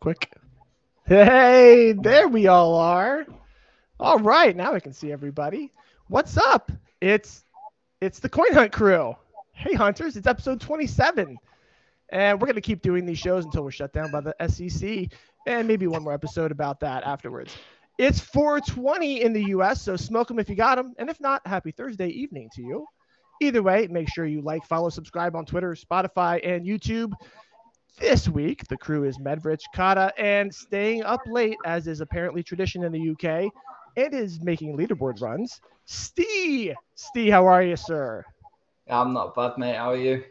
quick. Hey, there we all are. All right, now I can see everybody. What's up? It's it's the Coin Hunt crew. Hey hunters, it's episode 27. And we're going to keep doing these shows until we're shut down by the SEC and maybe one more episode about that afterwards. It's 420 in the US, so smoke them if you got them. And if not, happy Thursday evening to you. Either way, make sure you like, follow, subscribe on Twitter, Spotify, and YouTube. This week, the crew is Medvrich, Cata, and staying up late, as is apparently tradition in the UK, and is making leaderboard runs. Steve, Steve, how are you, sir? I'm not bad, mate. How are you?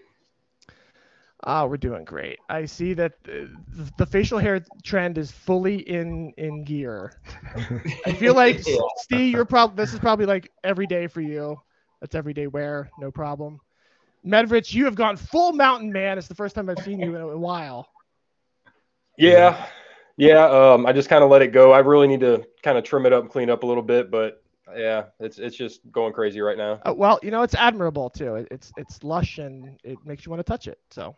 Oh, we're doing great. I see that the, the facial hair trend is fully in in gear. I feel like Yeah. Steve, you're probably this is probably like every day for you. That's everyday wear, no problem. Medvrich, you have gone full mountain man. It's the first time I've seen you in a while. Yeah, yeah. Um, I just kind of let it go. I really need to kind of trim it up and clean up a little bit, but yeah, it's it's just going crazy right now. Uh, well, you know it's admirable too. It, it's it's lush and it makes you want to touch it. So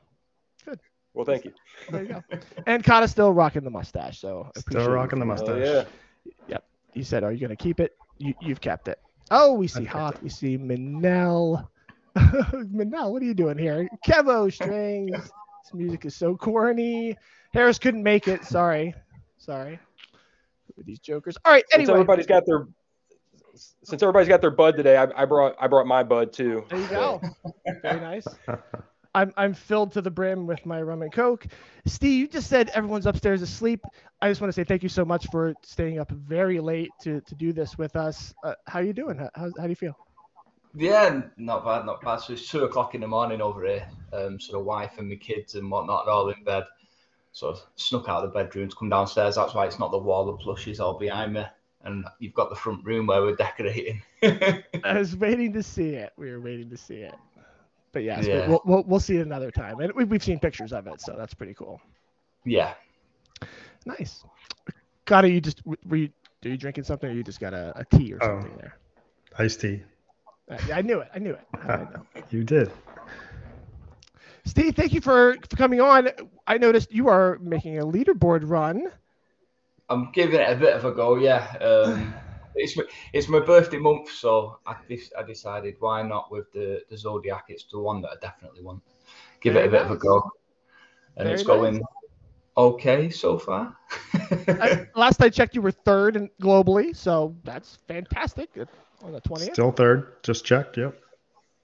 good. Well, thank you. there you go. and Cata's still rocking the mustache. So Still rocking the for that. Oh, mustache. yeah. Yep. You said, "Are you going to keep it?" You, you've kept it. Oh, we see I've Hoth. We see Manel. Manel, what are you doing here? Kevo strings. This music is so corny. Harris couldn't make it. Sorry, sorry. These jokers. All right. Since Anyway, everybody's got their since everybody's got their bud today, I, I brought I brought my bud too. there you go. Very nice. I'm I'm filled to the brim with my rum and coke. Steve, you just said everyone's upstairs asleep. I just want to say thank you so much for staying up very late to, to do this with us. Uh, how you doing? How, how do you feel? Yeah, not bad, not bad. So it's two o'clock in the morning over here. Um, so the wife and my kids and whatnot are all in bed. So I snuck out of the bedroom to come downstairs. That's why it's not the wall of plushes all behind me. And you've got the front room where we're decorating. I was waiting to see it. We were waiting to see it. But yes, Yeah. we'll, we'll, we'll see it another time. And we, we've seen pictures of it, so that's pretty cool. yeah. Nice. Gotta you just were you, are you drinking something or you just got a, a tea or Oh. something there? Iced tea. Yeah, I knew it. I knew it. I know. You did. Steve, thank you for, for coming on. I noticed you are making a leaderboard run. I'm giving it a bit of a go, yeah. Um, it's my, it's my birthday month, so I, de- I decided why not with the, the Zodiac? It's the one that I definitely want. Give Very it a bit of a go. And Very it's nice. going okay so far. I, last I checked, you were third in, globally, so that's fantastic on the 20th. Still third. Just checked. Yep.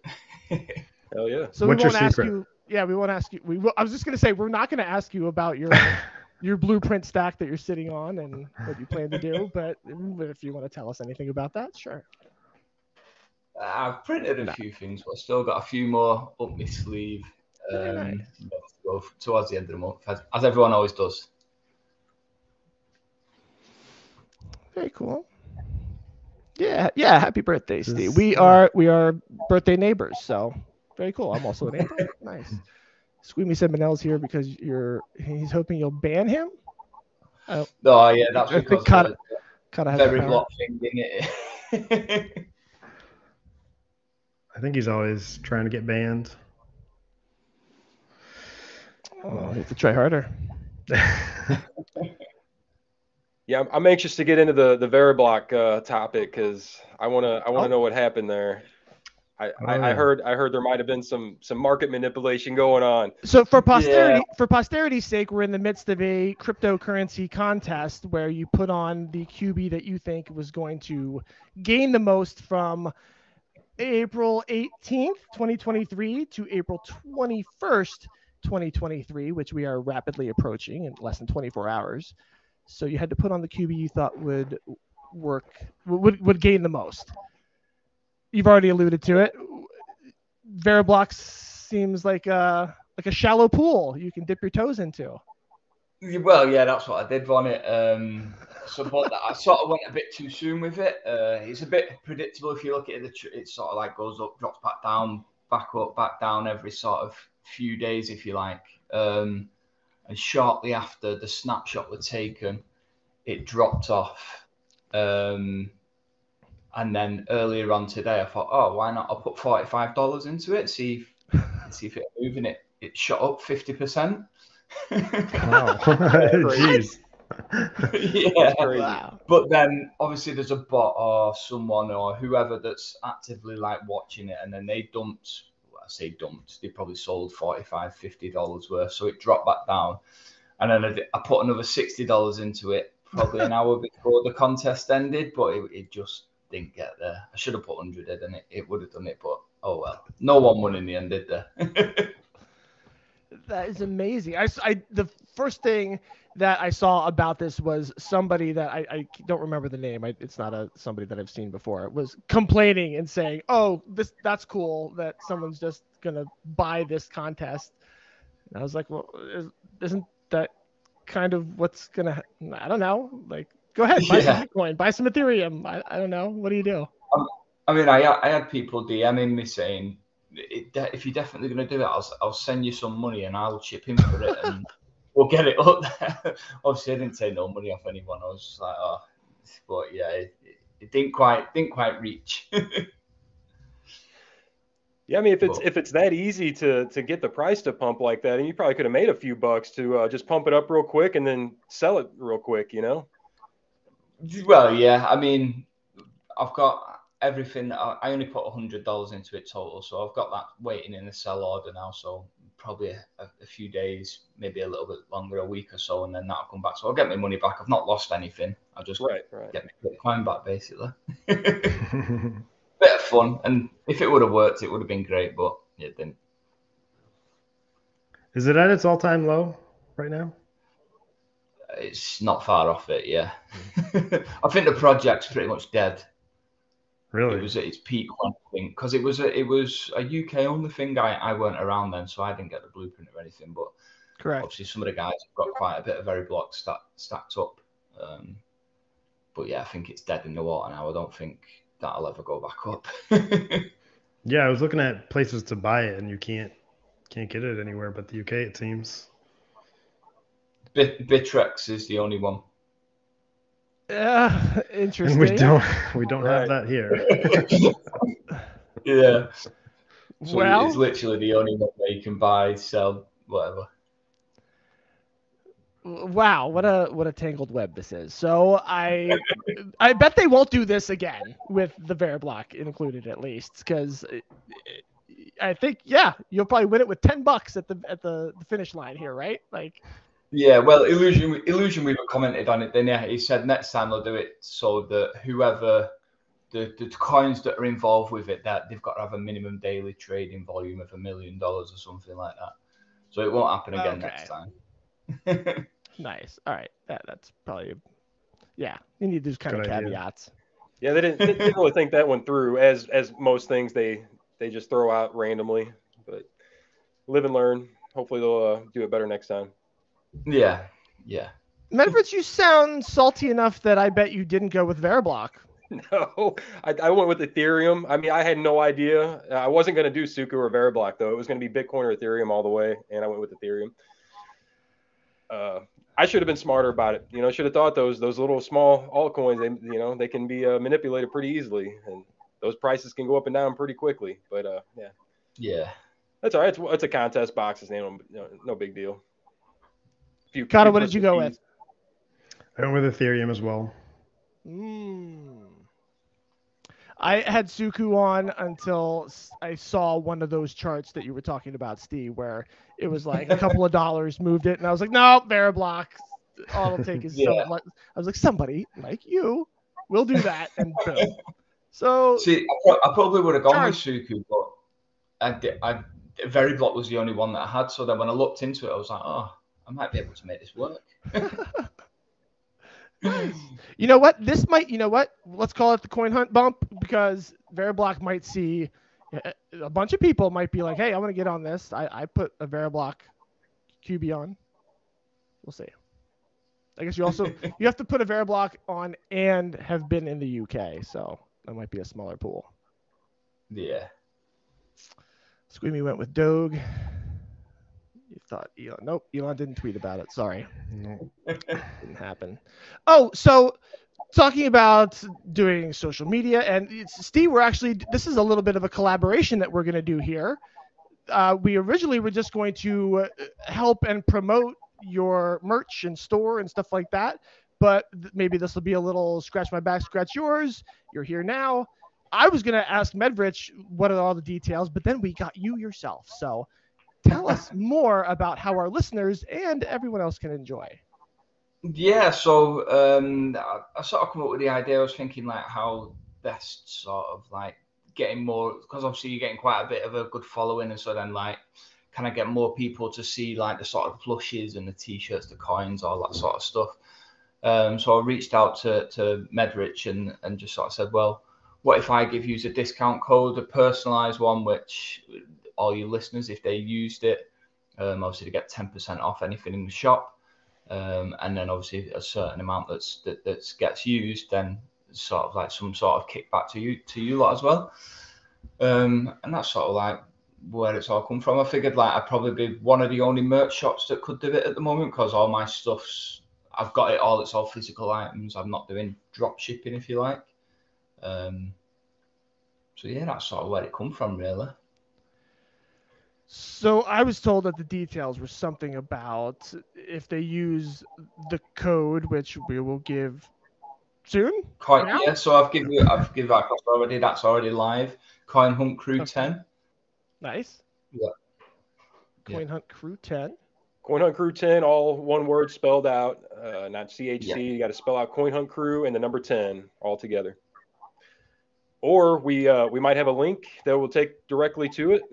Hell yeah. So What's we your won't ask secret? you. Yeah, we won't ask you. We will, I was just gonna say we're not gonna ask you about your your blueprint stack that you're sitting on and what you plan to do. But if you want to tell us anything about that, sure. I've printed a No. few things, but I've still got a few more up my sleeve. Um, nice. ready to go towards the end of the month, as, as everyone always does. Very cool. Yeah, yeah. Happy birthday, Steve. This- We are we are birthday neighbors, so very cool. I'm also a neighbor. nice. Squeamy said Manel's here because you're. He's hoping you'll ban him. Oh yeah, that's I think because cut- of Kind of has very the power. block thing it. I think he's always trying to get banned. Oh, you have to try harder. Yeah, I'm, I'm anxious to get into the the Veriblock uh, topic because I wanna I wanna Oh. know what happened there. I, Oh, I, I heard I heard there might have been some some market manipulation going on. So for posterity, for posterity's sake, we're in the midst of a cryptocurrency contest where you put on the QB that you think was going to gain the most from April 18th, 2023 to April 21st, 2023, which we are rapidly approaching in less than 24 hours. So you had to put on the QB you thought would work would would gain the most. You've already alluded to it. Veriblox seems like a like a shallow pool you can dip your toes into. Well, yeah, that's what I did want it. Um, so, but I sort of went a bit too soon with it. Uh, it's a bit predictable if you look at it. It sort of like goes up, drops back down, back up, back down every sort of few days, if you like. Um, and shortly after the snapshot was taken, it dropped off. Um, and then earlier on today, I thought, oh, why not? I'll put forty-five dollars into it, see if see if it's moving. It it shot up fifty percent. Wow. Jeez. yeah. Wow. But then obviously there's a bot or someone or whoever that's actively like watching it and then they dumped well, I say dumped, they probably sold 45 50 dollars worth. So it dropped back down. And then I, put another sixty dollars into it probably an hour before the contest ended, but it, it just didn't get there. I should have put hundred in and it, it would have done it, but oh well. No one won in the end, did there? That is amazing. I, I, the first thing that I saw about this was somebody that I, I don't remember the name. I, it's not a somebody that I've seen before. It was complaining and saying, "Oh, this that's cool that someone's just gonna buy this contest." And I was like, "Well, is, isn't that kind of what's gonna? I don't know. Like, go ahead, buy some Bitcoin, buy some Ethereum. I, I don't know. What do you do?" Um, I mean, I I had people DMing me saying, if you're definitely going to do it, I'll, I'll send you some money and I'll chip in for it and we'll get it up there. Obviously, I didn't take no money off anyone. I was just like, oh, but yeah, it, it didn't quite didn't quite reach. Yeah, I mean, if it's Well- if it's that easy to to get the price to pump like that, and you probably could have made a few bucks to uh, just pump it up real quick and then sell it real quick, you know? well, yeah, I mean, I've got everything. I, I only put hundred dollars into it total, so I've got that waiting in the sell order now. So probably a, a few days, maybe a little bit longer, a week or so, and then that'll come back. So I'll get my money back. I've not lost anything. I'll just Right, right. get my Bitcoin back basically. Bit of fun, and if it would have worked, it would have been great, but it didn't. Is it at its all-time low right now? It's not far off it, yeah. I think the project's pretty much dead. Really? It was at its peak one thing because it was a, it was a UK only thing. I, I weren't around then, so I didn't get the blueprint or anything. But Correct. obviously, some of the guys have got quite a bit of Veriblock stack, stacked up. Um, but yeah, I think it's dead in the water now. I don't think that'll ever go back up. Yeah, I was looking at places to buy it, and you can't can't get it anywhere but the UK. It seems. Bit, Bittrex is the only one. Yeah, uh, interesting. And we don't we don't have that here. Yeah. So well, it's literally the only one where you can buy, sell, whatever. Wow, what a what a tangled web this is. So I I bet they won't do this again with the bear Veriblock included at least because uh, I think yeah you'll probably win it with ten bucks at the at the, the finish line here right like Yeah, well, Illusion Illusion We've commented on it. Then yeah, he said next time they'll do it so that whoever the, the coins that are involved with it that they've got to have a minimum daily trading volume of a million dollars or something like that. So it won't happen again Okay. next time. nice all right that that's probably yeah you need those kind Good of idea. caveats Yeah, they didn't, they didn't really think that one through. As as most things, they they just throw out randomly. But live and learn. Hopefully, they'll uh, do it better next time. Yeah, yeah. Medvrich you sound salty enough that I bet you didn't go with Veriblock No, I, I went with Ethereum. I mean, I had no idea. Uh, I wasn't going to do Suku or Veriblock though. It was going to be Bitcoin or Ethereum all the way, and I went with Ethereum. Uh, I should have been smarter about it. You know, should have thought those those little small altcoins. They you know they can be uh, manipulated pretty easily, and those prices can go up and down pretty quickly. But uh, yeah, Yeah. that's all right. It's, it's a contest box. It's no, no, no big deal. Few, Cata, what did you go with? I went with Ethereum as well. Mm. I had Suku on until I saw one of those charts that you were talking about, Steve, where it was like a couple of dollars moved it, and I was like, no, Veriblock. All it'll take is Yeah. much. I was like, somebody like you will do that, and boom. So See, I, probably would have gone with Suku, but I, I Veriblock was the only one that I had. So then when I looked into it, I was like, oh, I might be able to make this work. you know what? This might, you know what? Let's call it the coin hunt bump because Veriblock might see a- a bunch of people might be like, hey, I want to get on this. I, I put a Veriblock QB on. We'll see. I guess you also you have to put a Veriblock on and have been in the UK, so that might be a smaller pool. yeah. Squeamy went with Doge. Thought Elon? Nope, Elon didn't tweet about it. Sorry. No. didn't happen. Oh, so talking about doing social media and it's, Steve, we're actually this is a little bit of a collaboration that we're going to do here. uh, we originally were just going to uh, help and promote your merch and store and stuff like that. But th- maybe this will be a little scratch my back, scratch yours. You're here now. I was gonna ask Medvrich what are all the details, but then we got you yourself. So tell us more about how our listeners and everyone else can enjoy. Yeah, so um, I, I sort of come up with the idea. I was thinking like how best sort of like getting more because obviously you're getting quite a bit of a good following, and so then like can I get more people to see like the sort of plushes and the t-shirts, the coins, all that sort of stuff. Um, so I reached out to to Medvrich and and just sort of said, well, what if I give you a discount code, a personalized one, which all your listeners, if they used it, um, obviously to get ten percent off anything in the shop. Um, and then obviously a certain amount that's that that's gets used, then sort of like some sort of kickback to you to you lot as well. Um, and that's sort of like where it's all come from. I figured like I'd probably be one of the only merch shops that could do it at the moment because all my stuff's I've got it all. It's all physical items. I'm not doing drop shipping if you like. Um, so yeah, that's sort of where it come from really. So I was told that the details were something about if they use the code, which we will give soon. Coin, yeah. So I've given you, I've given that across already. That's already live. Coin Hunt Crew Okay. ten. Nice. Yeah. Coin Hunt Crew 10. Coin Hunt Crew 10, all one word spelled out, uh, not CHC. Yeah. You got to spell out Coin Hunt Crew and the number 10 all together. Or we uh, we might have a link that will take directly to it.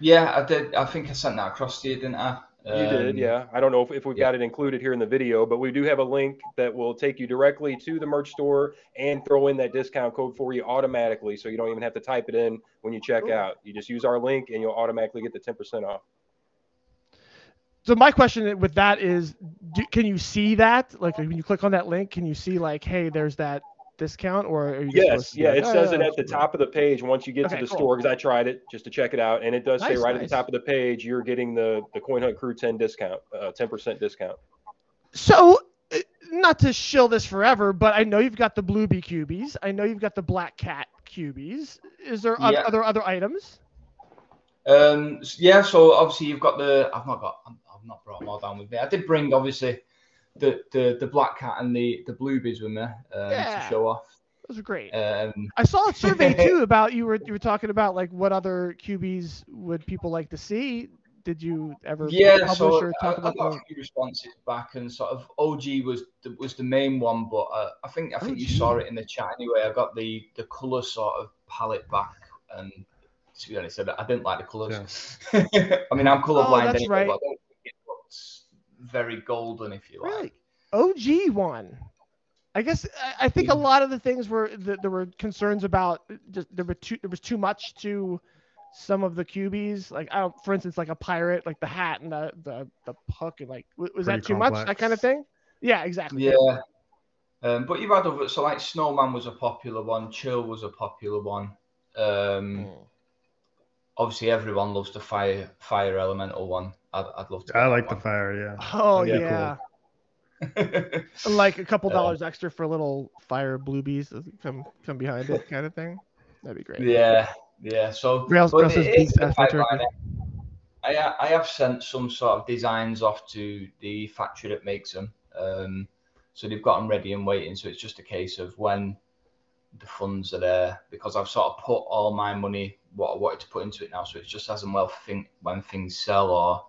Yeah, I did. I think I sent that across to you, didn't I? You did, Um, yeah. I don't know if, if we've yeah. got it included here in the video, but we do have a link that will take you directly to the merch store and throw in that discount code for you automatically. So you don't even have to type it in when you check Cool. out. You just use our link and you'll automatically get the 10% off. So my question with that is, do, can you see that? Like when you click on that link, can you see like, hey, there's that discount, or are you Yes, to yeah, like, it says "Oh, it at the top of the page once you get Okay, to the cool. store because I tried it just to check it out, and it does say Nice, right at the top of the page you're getting the the Coin Hunt Crew 10 discount, uh, 10% discount. So, uh, not to shill this forever, but I know you've got the blue bee cubies. I know you've got the black cat cubies. Is there Yeah. other other items? Um, yeah, so obviously you've got the. I've not got. I'm- I've not brought them all down with me. I did bring obviously the the, the black cat and the the bluebies with me um, Yeah. to show off. Those are great. Um, I saw a survey too about you were you were talking about like what other QBs would people like to see. Did you ever yeah, publish so or I, talk I about got the a few responses back, and sort of OG was the, was the main one, but uh, I think I think you saw it in the chat anyway. I got the the color sort of palette back, and to be honest, I I didn't like the colors. I mean, I'm colorblind Oh, that's anyway, right. but I don't think it looks very golden, if you like. Really? OG one. I guess I, I think a lot of the things were that there were concerns about just there were too there was too much to some of the QBs. Like I don't, for instance, like a pirate, like the hat and the the, the hook and like w- was that Pretty too much? That kind of thing. Yeah, exactly. Yeah. Um, but you've had other, so like Snowman was a popular one, Chill was a popular one. Um, Mm. obviously, everyone loves the fire fire elemental one. I'd, I'd love to. I like that the fire. Yeah. Oh Yeah, yeah, one. like a couple dollars extra for little fire bluebies that come come behind it, kind of thing. That'd be great. yeah, yeah. So, Rails but versus it is After I, I I have sent some sort of designs off to the factory that makes them. Um, so they've got them ready and waiting. So it's just a case of when the funds are there because I've sort of put all my money what I wanted to put into it now. So it's just as and well think when things sell or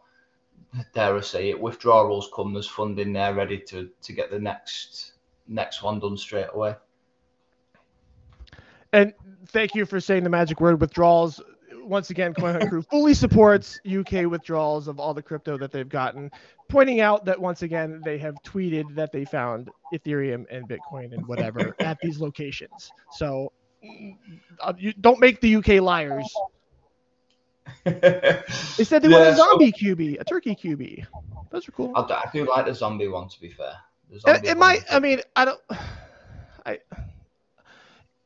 dare I say it, withdrawals come, there's funding there ready to to get the next next one done straight away. And thank you for saying the magic word withdrawals. Once again, Coin Hunt Crew fully supports UK withdrawals of all the crypto that they've gotten, pointing out that once again they have tweeted that they found Ethereum and Bitcoin and whatever at these locations. So mm, uh, you don't make the UK liars. They said they want Yeah, a so- zombie QB, a turkey QB. Those are cool. I, do- I do like the zombie one to be fair. It, it might. I mean, I don't. I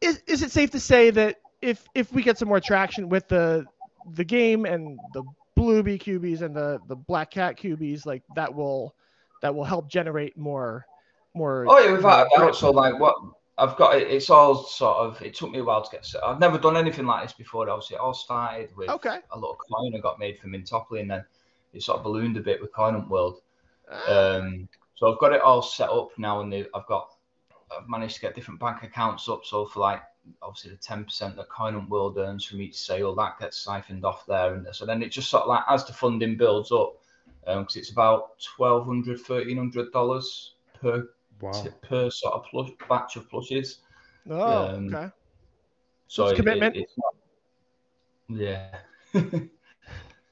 is is it safe to say that if if we get some more traction with the the game and the blue bee QBs and the the black cat QBs, like that will that will help generate more more. Oh yeah, without a doubt. So like what I've got it. It's all sort of. It took me a while to get set. I've never done anything like this before. Obviously, it all started with Okay. a little coin I got made for Mintopoly, and then it sort of ballooned a bit with Coin Hunt World. Ah, Um, so I've got it all set up now, and I've got I've managed to get different bank accounts up. So for like obviously the ten percent that Coin Hunt World earns from each sale, that gets siphoned off there, and so then it just sort of like as the funding builds up, because it's about twelve hundred, thirteen hundred dollars per Wow. per sort of plush, batch of plushes. oh, um, okay. So It's it- commitment. it- it's yeah.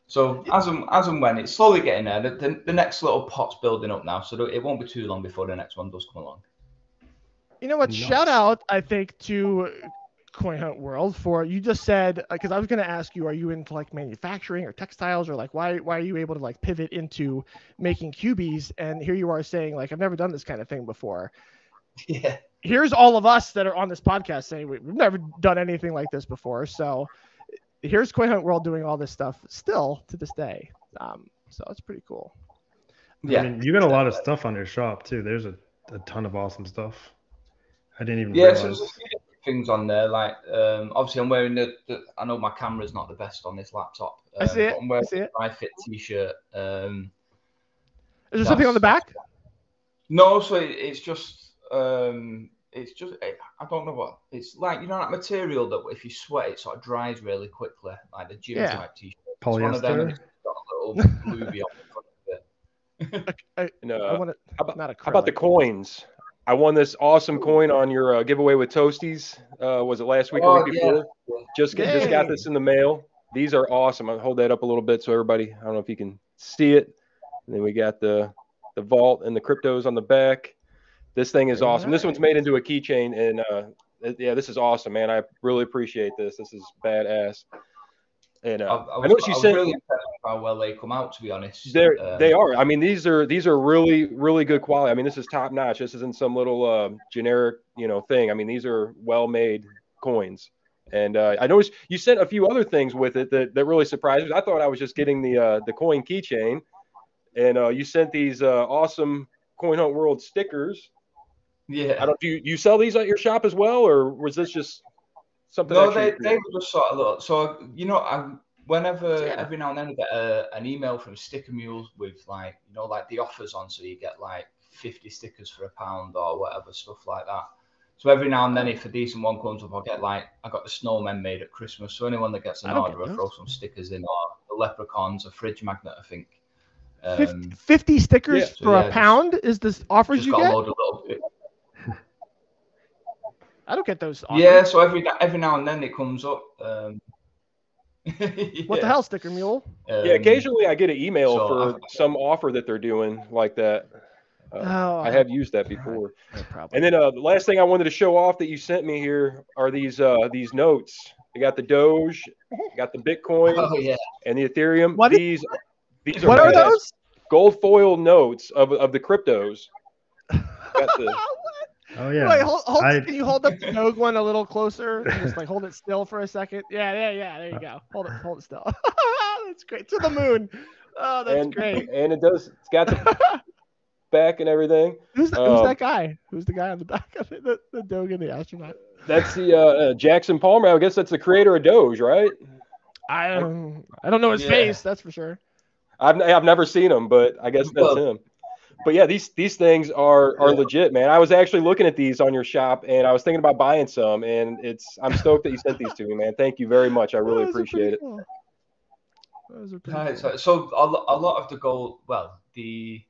so as and as and when it's slowly getting there, the, the, the next little pot's building up now, so it won't be too long before the next one does come along. You know what? Nice. Shout out, I think, to Coin Hunt World for you just said because I was going to ask you, are you into like manufacturing or textiles or like why why are you able to like pivot into making cubies? And here you are saying like I've never done this kind of thing before. Yeah. Here's all of us that are on this podcast saying we- we've never done anything like this before. So here's Coin Hunt World doing all this stuff still to this day. Um, so it's pretty cool. Yeah. I mean, you got a lot of stuff on your shop too. There's a, a ton of awesome stuff. I didn't even Yeah, realize. there's a few different things on there. Like, um, obviously, I'm wearing the, the. I know my camera's not the best on this laptop. I um, see it. I'm I wearing see it. a dry fit t-shirt. Um, Is there something on the back? No, so it, it's just um, it's just it, I don't know what it's like. You know that material that if you sweat, it sort of dries really quickly, like the gym Yeah. type t-shirt. It's one of them, Polyester. it's got a little bluey on the front of it. And, I uh, want it. how about, Not a how about the coins? I won this awesome coin on your uh, giveaway with Toasties. Uh, was it last week or Oh, week yeah. before? Just get, just got this in the mail. These are awesome. I'll hold that up a little bit so everybody. I don't know if you can see it. And then we got the the vault and the cryptos on the back. This thing is awesome. This one's made into a keychain, and uh, yeah, this is awesome, man. I really appreciate this. This is badass. And I, uh, I I, was, know what you I said. really impressed how well they come out. To be honest, They're, Um, they are. I mean, these are these are really really good quality. I mean, this is top notch. This isn't some little uh, generic you know thing. I mean, these are well made coins. And uh, I noticed you sent a few other things with it that, that really surprised me. I thought I was just getting the uh, the coin keychain, and uh, you sent these uh, awesome Coin Hunt World stickers. Yeah. I don't. Do you, you sell these at your shop as well, or was this just something? No, they, they were just sort of little. So you know, I whenever Yeah. every now and then I get a, an email from Sticker Mules with like you know like the offers on, so you get like fifty stickers for a pound or whatever stuff like that. So every now and then, if a decent one comes up, I'll get like I got the snowmen made at Christmas. So anyone that gets an I order, get I throw some stickers in, or the leprechauns, a fridge magnet, I think. Um, 50 stickers yeah. So, for yeah, a just- pound is this offers you got get? a load of little. I don't get those. Offers. Yeah, so every every now and then it comes up. Um, What the hell, sticker mule? Yeah, Um, occasionally I get an email so for I've- some offer that they're doing like that. Uh, Oh, I have used that before. No. And then uh, the last thing I wanted to show off that you sent me here are these uh, these notes. You got the Doge, you got the Bitcoin, Oh yeah. and the Ethereum. What is- these these what are those? Gold foil notes of, of the cryptos. Got the, Oh yeah. Wait, hold, hold, I- can you hold up the Doge one a little closer? And just like hold it still for a second. Yeah, yeah, yeah. There you go. Hold it, hold it still. that's great. To the moon. Oh, that's and great. and it does. It's got the back and everything. Who's, who's um, that guy? Who's the guy on the back of it? The, the Doge and the astronaut. That's the uh, uh, Jackson Palmer. I guess that's the creator of Doge, right? I um, I don't know his Yeah. face. That's for sure. I've I've never seen him, but I guess that's Well- him. But yeah, these these things are are Yeah. legit, man. I was actually looking at these on your shop, and I was thinking about buying some, and it's I'm stoked that you sent these to me, man. Thank you very much. I really Those appreciate it. cool. Those are Right, cool. so, so a, a lot of the gold, well, the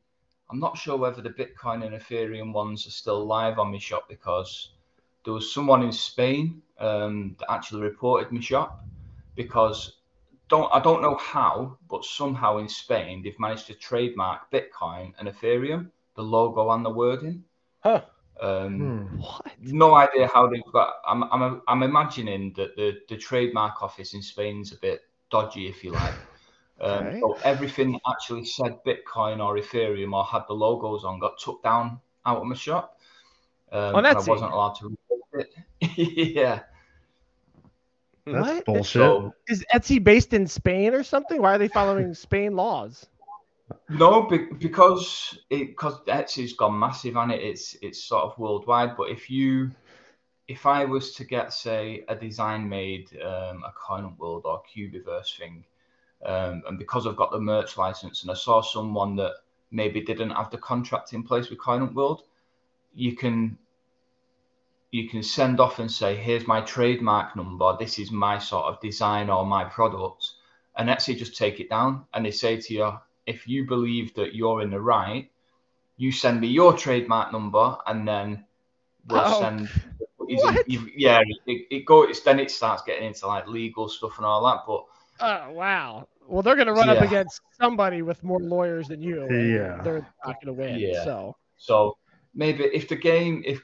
I'm not sure whether the Bitcoin and Ethereum ones are still live on my shop because there was someone in Spain um, that actually reported my shop because don't I don't know how, but somehow in Spain they've managed to trademark Bitcoin and Ethereum, the logo and the wording. Huh? Um, Hmm. What? no idea how they've got. I'm I'm I'm imagining that the the trademark office in Spain's a bit dodgy, if you like. Um, Okay. So everything that actually said Bitcoin or Ethereum or had the logos on got took down out of my shop. Um, On and I wasn't allowed to replace it. yeah. That's What? bullshit. So Is Etsy based in Spain or something? Why are they following Spain laws? no, be, because it because Etsy's gone massive and it it's it's sort of worldwide. But if you if I was to get, say, a design made, um, a Coin World or Cubiverse thing, um, and because I've got the merch license and I saw someone that maybe didn't have the contract in place with Coin World, you can you can send off and say, here's my trademark number, this is my sort of design or my product, and Etsy just take it down and they say to you, if you believe that you're in the right, you send me your trademark number and then we'll Oh, send what? you- yeah, it, it goes. Then it starts getting into like legal stuff and all that. But Oh wow. Well, they're gonna run up against somebody with more lawyers than you. Yeah. They're not gonna win. Yeah. So so maybe if the game, if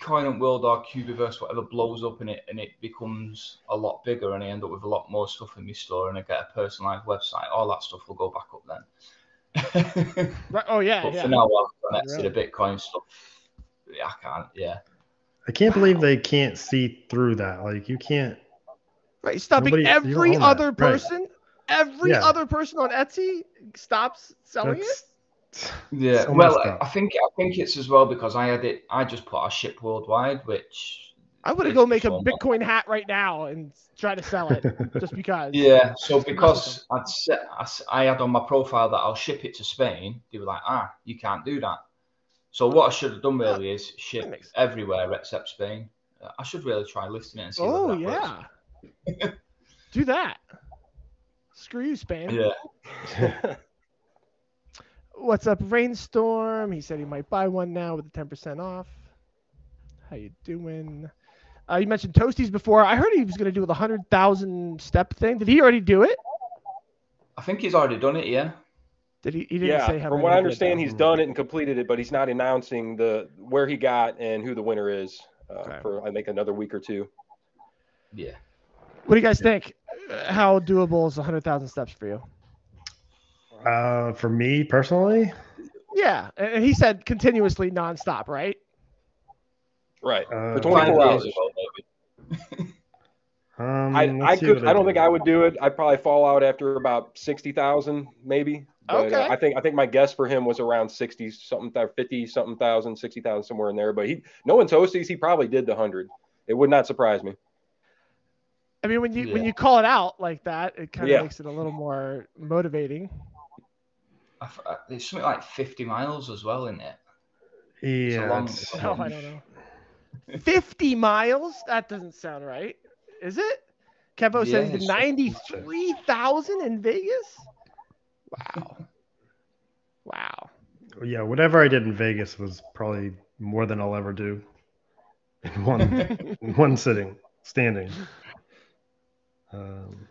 Coin and World or Cubiverse, whatever, blows up in it and it becomes a lot bigger, and I end up with a lot more stuff in my store, and I get a personalized website, all that stuff will go back up then. right, oh yeah, but yeah. for now, I've done Etsy, Really? the Bitcoin stuff. Yeah, I can't. Yeah. I can't believe they can't see through that. Like you can't. Right, stopping Nobody- every own that. other Right. person, every Yeah. other person on Etsy stops selling it. That's, Yeah, So well, messed up. I think I think it's as well because I had it. I just put a ship worldwide, which I would it's go make a so much. Bitcoin hat right now and try to sell it just because. Yeah, so because I'd set, I s- I had on my profile that I'll ship it to Spain, they were like, ah, you can't do that. So what I should have done really is ship makes- everywhere except Spain. Uh, I should really try listing it and see. Oh that yeah. Do that. Screw you, Spain. Yeah. What's up, Rainstorm? He said he might buy one now with the ten percent off. How you doing? Uh, you mentioned Toasties before. I heard he was going to do the hundred thousand step thing. Did he already do it? I think he's already done it. Yeah. Did he? He didn't yeah, say how from what I understand, he's done it and completed it, but he's not announcing the where he got and who the winner is uh, Okay. for I think another week or two. Yeah. What do you guys think? Uh, How doable is hundred thousand steps for you? Uh, for me personally, Yeah, and and he said continuously nonstop, right? Right. Uh, for 24 hours. um, I, I could. what I don't do. think I would do it. I'd probably fall out after about sixty thousand, maybe. But, uh, Okay. I think I think my guess for him was around sixty something, fifty something thousand, sixty thousand somewhere in there. But he, no one's Toasties, he probably did the hundred. It would not surprise me. I mean, when you when you call it out like that, it kind of Yeah. makes it a little more motivating. I f- I- It's something like 50 miles as well, isn't it? Yeah, long- it's- Oh, I don't know. Fifty miles? That doesn't sound right. Is it? Kevo Yeah, says he did ninety-three thousand in Vegas. Wow. Wow. yeah. Whatever I did in Vegas was probably more than I'll ever do in one in one sitting, standing. Um,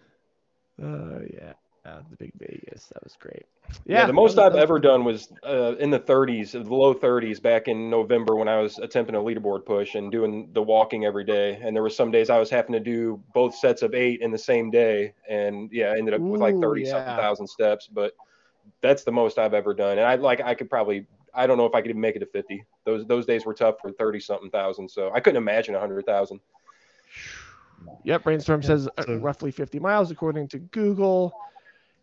Uh, yeah. Uh, the big Vegas. That was great. Yeah, Yeah. the most was- I've ever done was uh, in the 30s, the low 30s, back in November when I was attempting a leaderboard push and doing the walking every day. And there were some days I was having to do both sets of eight in the same day, and yeah, I ended up with like 30 yeah. something thousand steps. But that's the most I've ever done, and I like I could probably I don't know if I could even make it to 50. Those those days were tough for 30 something thousand, so I couldn't imagine 100,000. Yep. Brainstorm says uh, so- roughly fifty miles according to Google.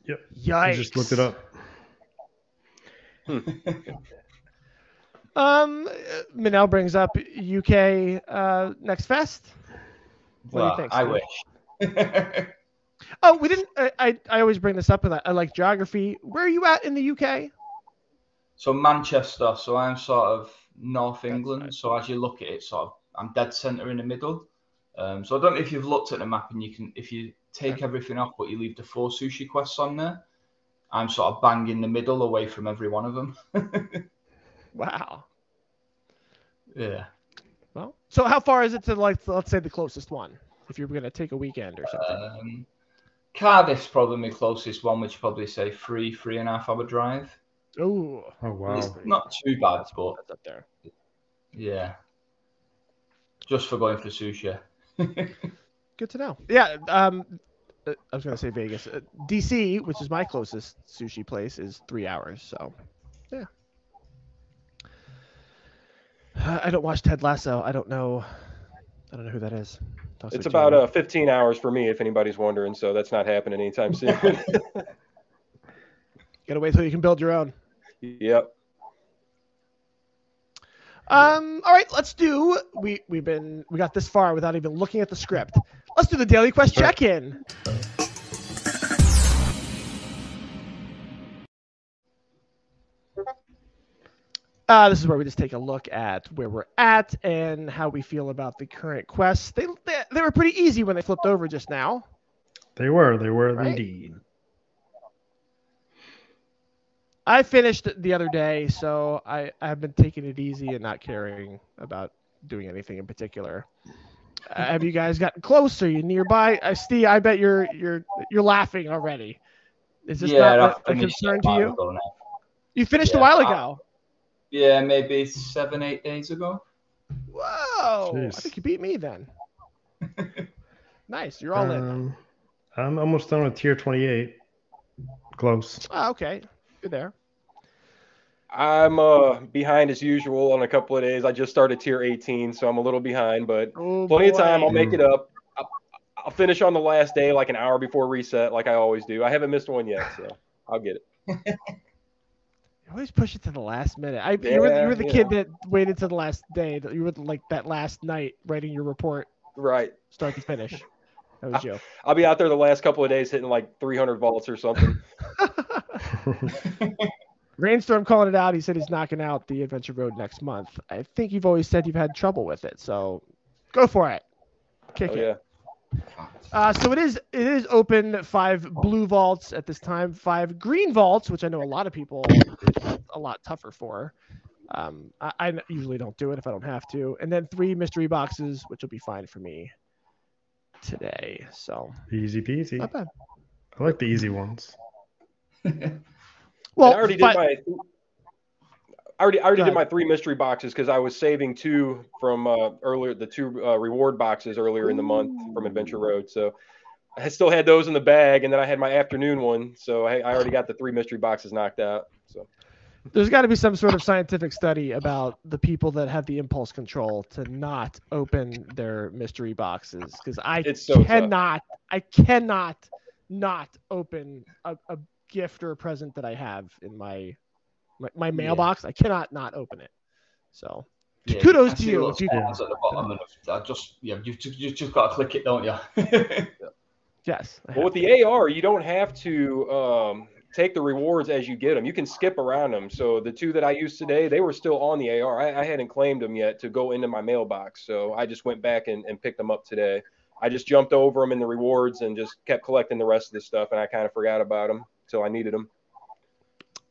Yep. Yikes. I just looked it up. Um, uh, Manel brings up UK uh, next fest. What do you Well, think, I Steve? wish. Oh, we didn't. I, I, I always bring this up, and I, I like geography. Where are you at in the UK? So Manchester, so I'm sort of North England. nice. So as you look at it, sort of, I'm dead centre in the middle. Um, so I don't know if you've looked at the map and you can, if you take everything off, but you leave the four sushi quests on there. I'm sort of bang in the middle, away from every one of them. Wow. yeah. Well, so how far is it to like let's say the closest one? If you're gonna take a weekend or something. Um, Cardiff's probably my closest one, which probably say three, three and a half hour drive. oh, Oh wow. It's not too bad, but that's up there. yeah. Just for going for sushi. Good to know. Yeah. Um, uh, I was gonna say Vegas. Uh, DC, which is my closest sushi place, is three hours. So, yeah. I don't watch Ted Lasso. I don't know. I don't know who that is. Talks It's about uh, 15 hours for me, if anybody's wondering. So that's not happening anytime soon. Gotta wait till you can build your own. yep. Um, all right, let's do. We we've been we got this far without even looking at the script. Let's do the daily quest Sure. check-in. Uh, this is where we just take a look at where we're at and how we feel about the current quests. They, they they were pretty easy when they flipped over just now. They were. They were Right? indeed. I finished the other day, so I I've been taking it easy and not caring about doing anything in particular. Uh, have you guys gotten close? Are you nearby? Uh, Steve, I bet you're you're you're laughing already. Is this yeah, not a, a concern to you? now. You finished a Yeah, while I- ago. Yeah, maybe seven, eight days ago. Whoa! I think you beat me then. nice, you're all in. Um, I'm almost done with tier 28. Close. Oh, okay, you're there. I'm uh behind as usual on a couple of days. I just started tier 18, so I'm a little behind, but Oh, plenty of time. I'll make it up. I'll, I'll finish on the last day, like an hour before reset, like I always do. I haven't missed one yet, so I'll get it. You always push it to the last minute. I you were you were the you kid know. that waited to the last day. that You were like that last night writing your report, Right. start to finish. That was you. I'll be out there the last couple of days hitting like 300 vaults or something. Rainstorm calling it out. He said he's knocking out the Adventure Road next month. I think you've always said you've had trouble with it, so go for it. Kick Oh, it. yeah. Uh, so it is it is open five blue vaults at this time, five green vaults, which I know a lot of people it's a lot tougher for. Um, I, I usually don't do it if I don't have to, and then three mystery boxes, which will be fine for me today. So easy peasy. not bad. I like the easy ones. Well, I already did fi- my. I already, I already did my three mystery boxes because I was saving two from uh, earlier, the two uh, reward boxes earlier in the month from Adventure Road. So I still had those in the bag, and then I had my afternoon one. So I, I already got the three mystery boxes knocked out. So there's got to be some sort of scientific study about the people that have the impulse control to not open their mystery boxes because I so tough. cannot, I cannot not open a, a gift or a present that I have in my my, my mailbox. I cannot not open it. So Yeah, Kudos I to you you- spawns at the bottom, and I just yeah, you just you just got to click it, don't you? yes, I well, with to. the AR, you don't have to um, take the rewards as you get them. You can skip around them. So the two that I used today, they were still on the AR. I, I hadn't claimed them yet to go into my mailbox. So I just went back and, and picked them up today. I just jumped over them in the rewards and just kept collecting the rest of the stuff, and I kind of forgot about them until I needed them.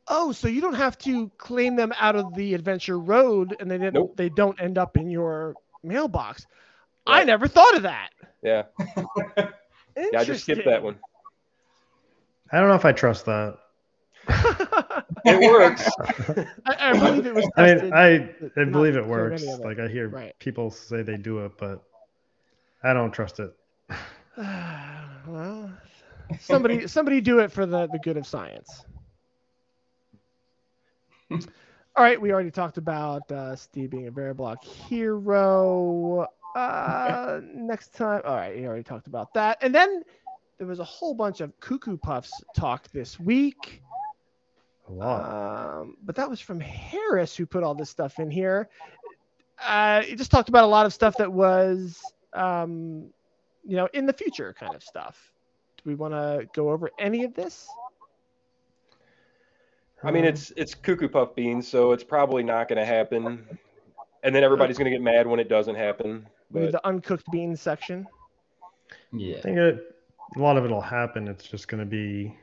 oh, so you don't have to claim them out of the adventure road, and they didn't, Nope. they don't end up in your mailbox. I never thought of that. Yeah, yeah, I just skipped that one. I don't know if I trust that. It works. I, I believe it was I mean, I, I believe it works. it. Like I hear Right. people say they do it, but I don't trust it. well, somebody somebody do it for the, the good of science. All right, we already talked about uh, Steve being a Veriblock hero. Uh, next time, all right, we already talked about that. And then there was a whole bunch of Cuckoo Puffs talk this week. Um, but that was from Harris who put all this stuff in here. Uh, he just talked about a lot of stuff that was, um, you know, in the future kind of stuff. Do we want to go over any of this? I mean, it's it's cuckoo puff beans, so it's probably not going to happen. And then everybody's going to get mad when it doesn't happen. But the uncooked beans section. yeah. I think it, a lot of it'll happen. It's just going to be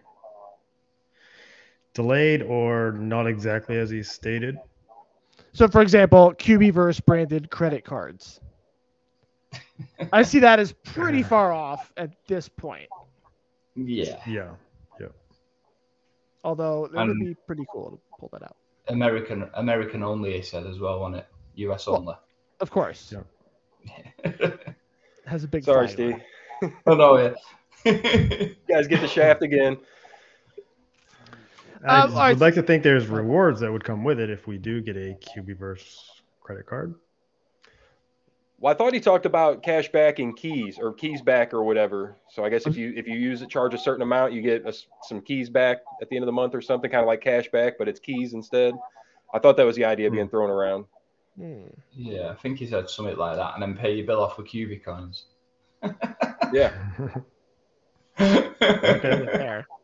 delayed or not exactly as he stated. So, for example, Cubiverse branded credit cards. I see that as pretty far off at this point. Yeah. Yeah. Yeah. Although it would Um, be pretty cool to pull that out. American American only, he said as well, on it. US Well- only. Of course, Yeah. has a big. sorry, flag Steve. oh no, yeah. You guys get the shaft again. I Um, all right, would like to think there's rewards that would come with it if we do get a Cubiverse credit card. Well, I thought he talked about cash back and keys or keys back or whatever. So I guess if you if you use it, charge a certain amount, you get a s some keys back at the end of the month or something, kind of like cash back, but it's keys instead. I thought that was the idea being thrown around. Hmm. Yeah, I think he said something like that, and then pay your bill off with QB coins. Yeah. Okay, there.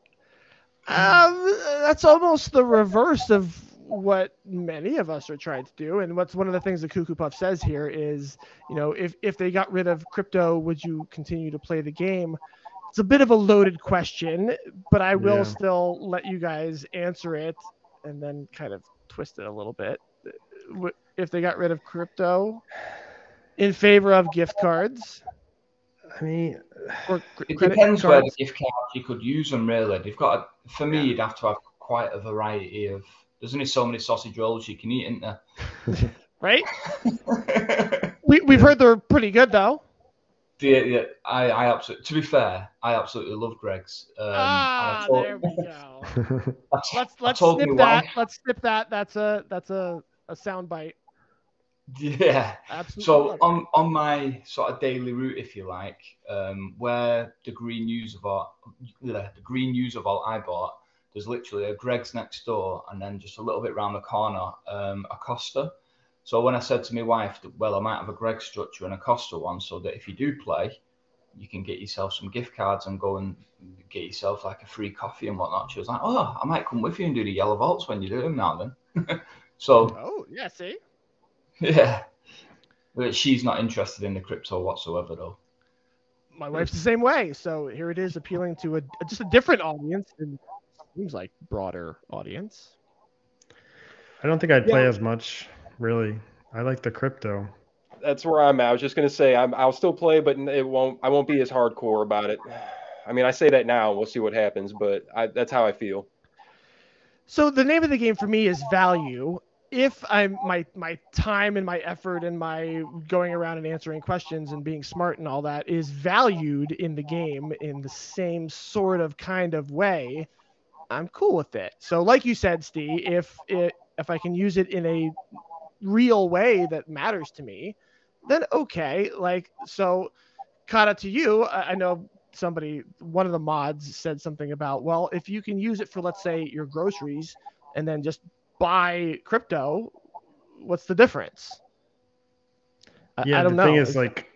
Um, that's almost the reverse of what many of us are trying to do. And what's one of the things that Cuckoo Puff says here is, you know, if if they got rid of crypto, would you continue to play the game? It's a bit of a loaded question, but I will Yeah. still let you guys answer it and then kind of twist it a little bit. If they got rid of crypto in favor of gift cards I mean, or cr- It credit depends where the gift cards you could use them. Really, they've got. A, for me, Yeah. you'd have to have quite a variety of. There's only so many sausage rolls you can eat, isn't right? there? We, we've heard they're pretty good though. yeah, yeah, I, I absolutely. To be fair, I absolutely love Greggs. Um, ah, told- there we go. I Let's let's snip that. Let's snip that. That's a that's a a sound bite. Yeah. Absolutely. So on on my sort of daily route, if you like, um, where the green news of vault, the green news of all I bought, there's literally a Greggs next door, and then just a little bit round the corner, um, a Costa. So when I said to my wife that, well, I might have a Greg structure and a Costa one, so that if you do play, you can get yourself some gift cards and go and get yourself like a free coffee and whatnot. She was like, oh, I might come with you and do the yellow vaults when you do them now then. so oh yeah, see. yeah. But she's not interested in the crypto whatsoever, though. My wife's the same way. So here it is, appealing to a just a different audience and seems like broader audience. I don't think I'd play Yeah. as much, really. I like the crypto. That's where I'm at. I was just gonna say I'm, I'll still play, but it won't. I won't be as hardcore about it. I mean, I say that now. We'll see what happens, but I, that's how I feel. So the name of the game for me is value. If I'm my my time and my effort and my going around and answering questions and being smart and all that is valued in the game in the same sort of kind of way, I'm cool with it. So like you said, Steve, if it if I can use it in a real way that matters to me, then okay. Like so, Cata, to you, I, I know somebody, one of the mods said something about, well, if you can use it for, let's say, your groceries and then just buy crypto, what's the difference? I, Yeah, I don't the know. thing is, like,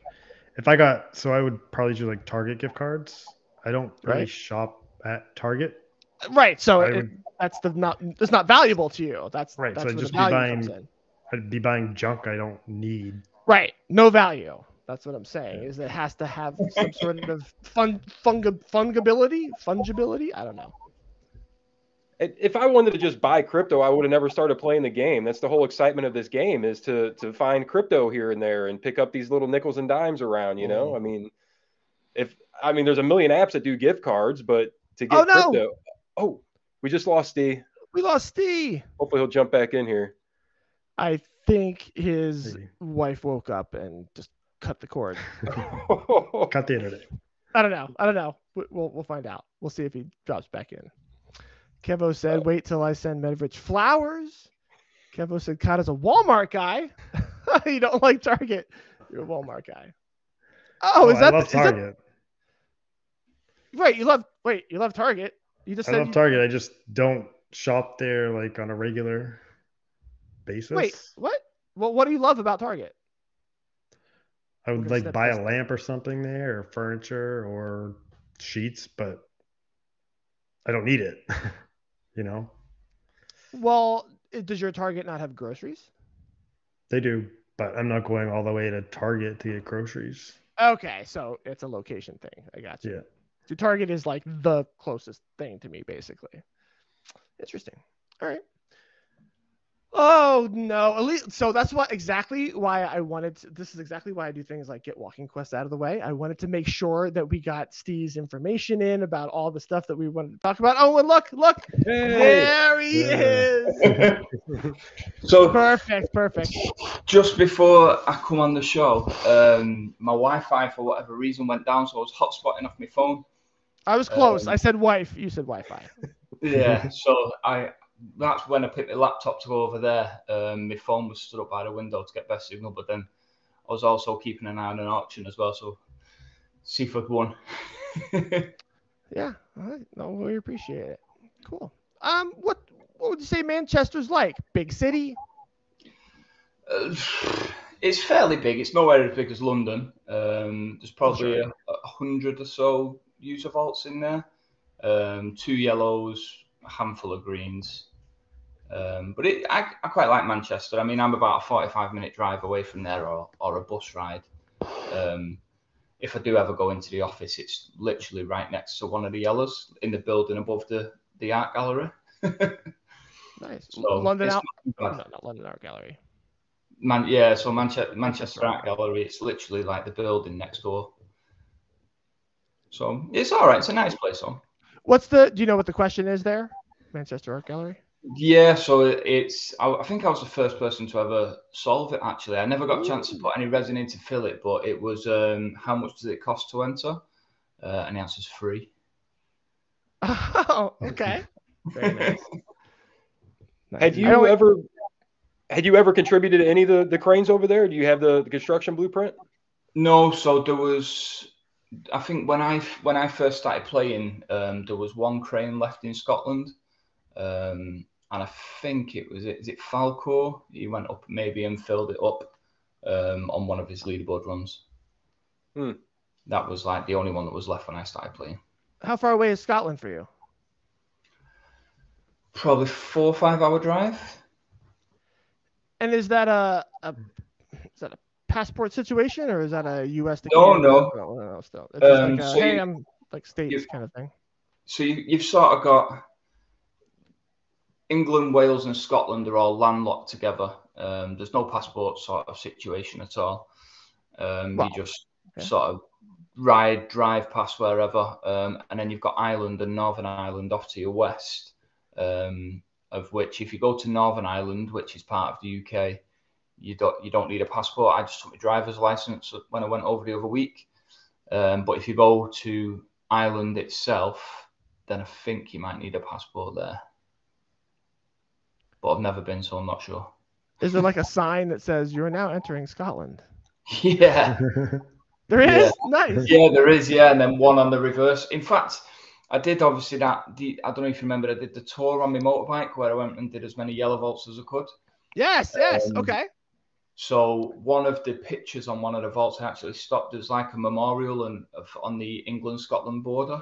if I got, so I would probably do like Target gift cards. I don't really Right. shop at Target. Right. So I it, would- that's the not it's not valuable to you. That's Right, so That's I'd just be buying- I'd be buying junk I don't need. Right. No value. That's what I'm saying. Is it has to have some sort of fun fungi, fungibility, fungibility. I don't know. If if I wanted to just buy crypto, I would have never started playing the game. That's the whole excitement of this game is to to find crypto here and there and pick up these little nickels and dimes around. You know, mm-hmm. I mean, if I mean, there's a million apps that do gift cards, but to get Oh, no. crypto, oh, we just lost Steve. We lost Steve. Hopefully, he'll jump back in here. I think his Maybe. wife woke up and just cut the cord. Cut the internet. I don't know. I don't know. We- We'll we'll find out. We'll see if he drops back in. Kevo said, oh. "Wait till I send Medvrich flowers." Kevo said, "Cata's a Walmart guy. you don't like Target. You're a Walmart guy." Oh, oh is I that, love is that Target. right? You love wait. You love Target. You just I said love you- Target. I just don't shop there like on a regular basis. Wait, what? Well, what do you love about Target? I would like buy a lamp or something there, or furniture, or sheets, but I don't need it. you know, Well, does your Target not have groceries? they do, but I'm not going all the way to Target to get groceries. Okay, so it's a location thing. I got you. Yeah. So Target is like the closest thing to me, basically. Interesting. All right. Oh no! At least, so that's what exactly why I wanted. To, this is exactly why I do things like get walking quests out of the way. I wanted to make sure that we got Steve's information in about all the stuff that we wanted to talk about. Oh, and look, look, there he Yeah. is. So Perfect, perfect. just before I come on the show, um, my Wi-Fi for whatever reason went down, so I was hotspotting off my phone. I was close. Um, I said wife. You said Wi-Fi. Yeah, so I that's when I picked my laptop to go over there. Um, my phone was stood up by the window to get best signal, but then I was also keeping an eye on an auction as well. So Seaford won. Yeah, all right. no, we appreciate it. Cool. Um, what what would you say Manchester's like? Big city? Uh, it's fairly big. It's nowhere as big as London. Um, there's probably a, a hundred or so user vaults in there. Um, two yellows, a handful of greens. Um, but it, I, I quite like Manchester. I mean, I'm about a 45 minute drive away from there or, or a bus ride. Um, if I do ever go into the office, it's literally right next to one of the yellows in the building above the, the art gallery. Nice. So, London Art. No, not London Art Gallery. Man, yeah, so Manchester, Manchester Art Gallery, it's literally like the building next door. So it's all right. It's a nice place. On. What's the? Do you know what the question is there? Manchester Art Gallery. Yeah, so it's. I, I think I was the first person to ever solve it. Actually, I never got a chance to put any resin in to fill it, but it was. Um, how much does it cost to enter? Uh, and the answer's free. Oh, okay. Very nice. Nice. Had you ever had you ever contributed to any of the, the cranes over there? Do you have the, the construction blueprint? No, so there was. I think when I when I first started playing, um, there was one crane left in Scotland, um, and I think it was is it Falco. He went up maybe and filled it up um, on one of his leaderboard runs. Hmm. That was like the only one that was left when I started playing. How far away is Scotland for you? Probably four or five hour drive. And is that a, a is that a passport situation or is that a U.S. to No, Canada? no. no, no, still. It's Um, like a, so hey, you- I'm like states kind of thing. So you, you've sort of got England, Wales, and Scotland are all landlocked together. Um, there's no passport sort of situation at all. Um, Wow. You just Okay. sort of ride, drive past wherever, um, and then you've got Ireland and Northern Ireland off to your west. Um, of which, if you go to Northern Ireland, which is part of the UK, you don't you don't need a passport. I just took my driver's license when I went over the other week. Um, but if you go to Ireland itself, then I think you might need a passport there. But I've never been, so I'm not sure. Is there like a sign that says you're now entering Scotland? yeah, There is. Yeah. Nice. yeah, there is. Yeah, and then one on the reverse. In fact, I did obviously that. The, I don't know if you remember. I did the tour on my motorbike where I went and did as many yellow vaults as I could. Yes. Yes. Um, okay. So one of the pictures on one of the vaults I actually stopped. There's like a memorial and on the England Scotland border,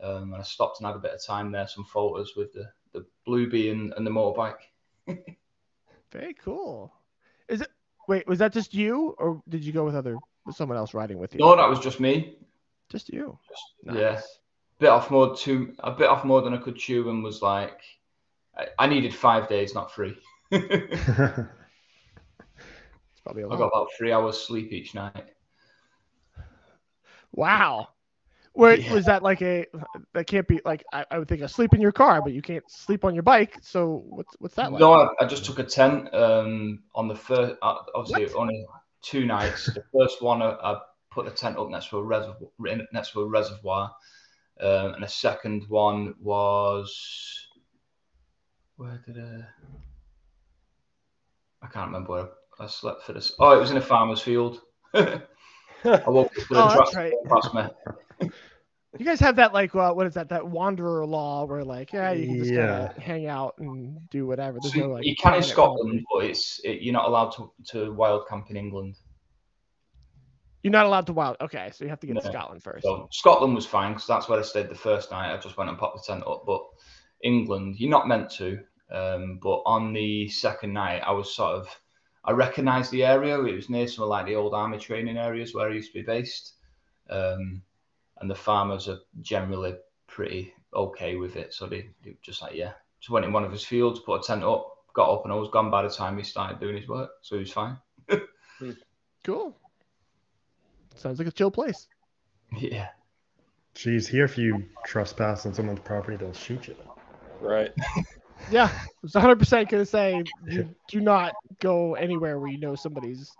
um, and I stopped and had a bit of time there. Some photos with the the bluebee and, and the motorbike. Very cool. Is it? Wait, was that just you, or did you go with other with someone else riding with you? No, that was just me. just you. Just, Yeah, bit off more too a bit off more than I could chew, and was like, I, I needed five days, not three. I probably a got about three hours sleep each night. Wow. Wait, Yeah. was that like a? That can't be like I, I would think a sleep in your car, but you can't sleep on your bike. So what's what's that like? No, I, I just took a tent um, on the first. Uh, obviously, What? only two nights. the first one, I, I put a tent up next to a reservoir. Next to a reservoir, um, and the second one was where did I? I can't remember where I slept for this. Oh, it was in a farmer's field. I woke up with Oh, a that's tractor right. past me. You guys have that like uh, what is that? That wanderer law where like yeah, you can just kind of hang out and do whatever. There's So no like. you can in Scotland, boundary. but it's it, you're not allowed to, to wild camp in England. You're not allowed to wild. Okay, so you have to get to Scotland first. So Scotland was fine because that's where I stayed the first night. I just went and popped the tent up. But England, you're not meant to. Um, but on the second night, I was sort of, I recognised the area. It was near some of like the old army training areas where I used to be based. Um, and the farmers are generally pretty okay with it. So they, they just like, yeah. Just went in one of his fields, put a tent up, got up, and I was gone by the time he started doing his work. So he was fine. Cool. Sounds like a chill place. Yeah. Jeez, here if you trespass on someone's property, they'll shoot you. Right. Yeah, I was 100 percent gonna say you do not go anywhere where you know somebody's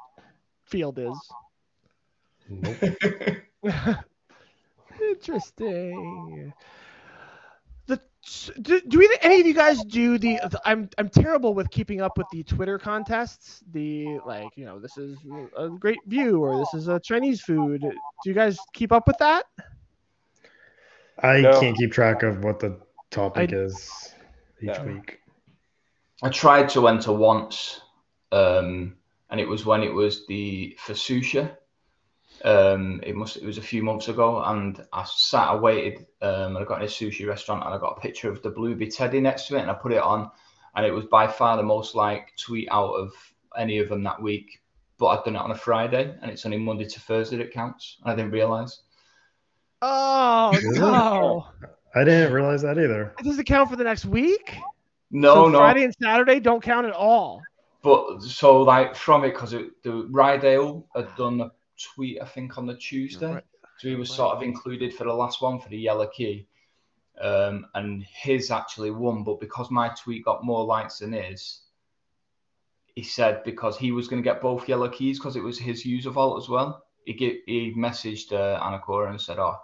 field is. Nope. Interesting. The do, do either, any of you guys do the, the? I'm I'm terrible with keeping up with the Twitter contests. The like you know this is a great view or this is a Chinese food. Do you guys keep up with that? I No. can't keep track of what the topic I- is each No. week. I tried to enter once, um, and it was when it was the Fususha. Um, it must it was a few months ago, and I sat, I waited, um, and I got in a sushi restaurant, and I got a picture of the Blueberry Teddy next to it, and I put it on, and it was by far the most like tweet out of any of them that week. But I'd done it on a Friday, and it's only Monday to Thursday that counts. And I didn't realize. Oh no! I didn't realize that either. Does it count for the next week? No, so no. Friday and Saturday don't count at all. But so like from it because the Rydale had done a tweet I think on the Tuesday, Right. so he was sort of included for the last one for the yellow key, um, and his actually won. But because my tweet got more likes than his, he said because he was going to get both yellow keys because it was his user vault as well. He get, he messaged uh, Anakora and said, "Oh,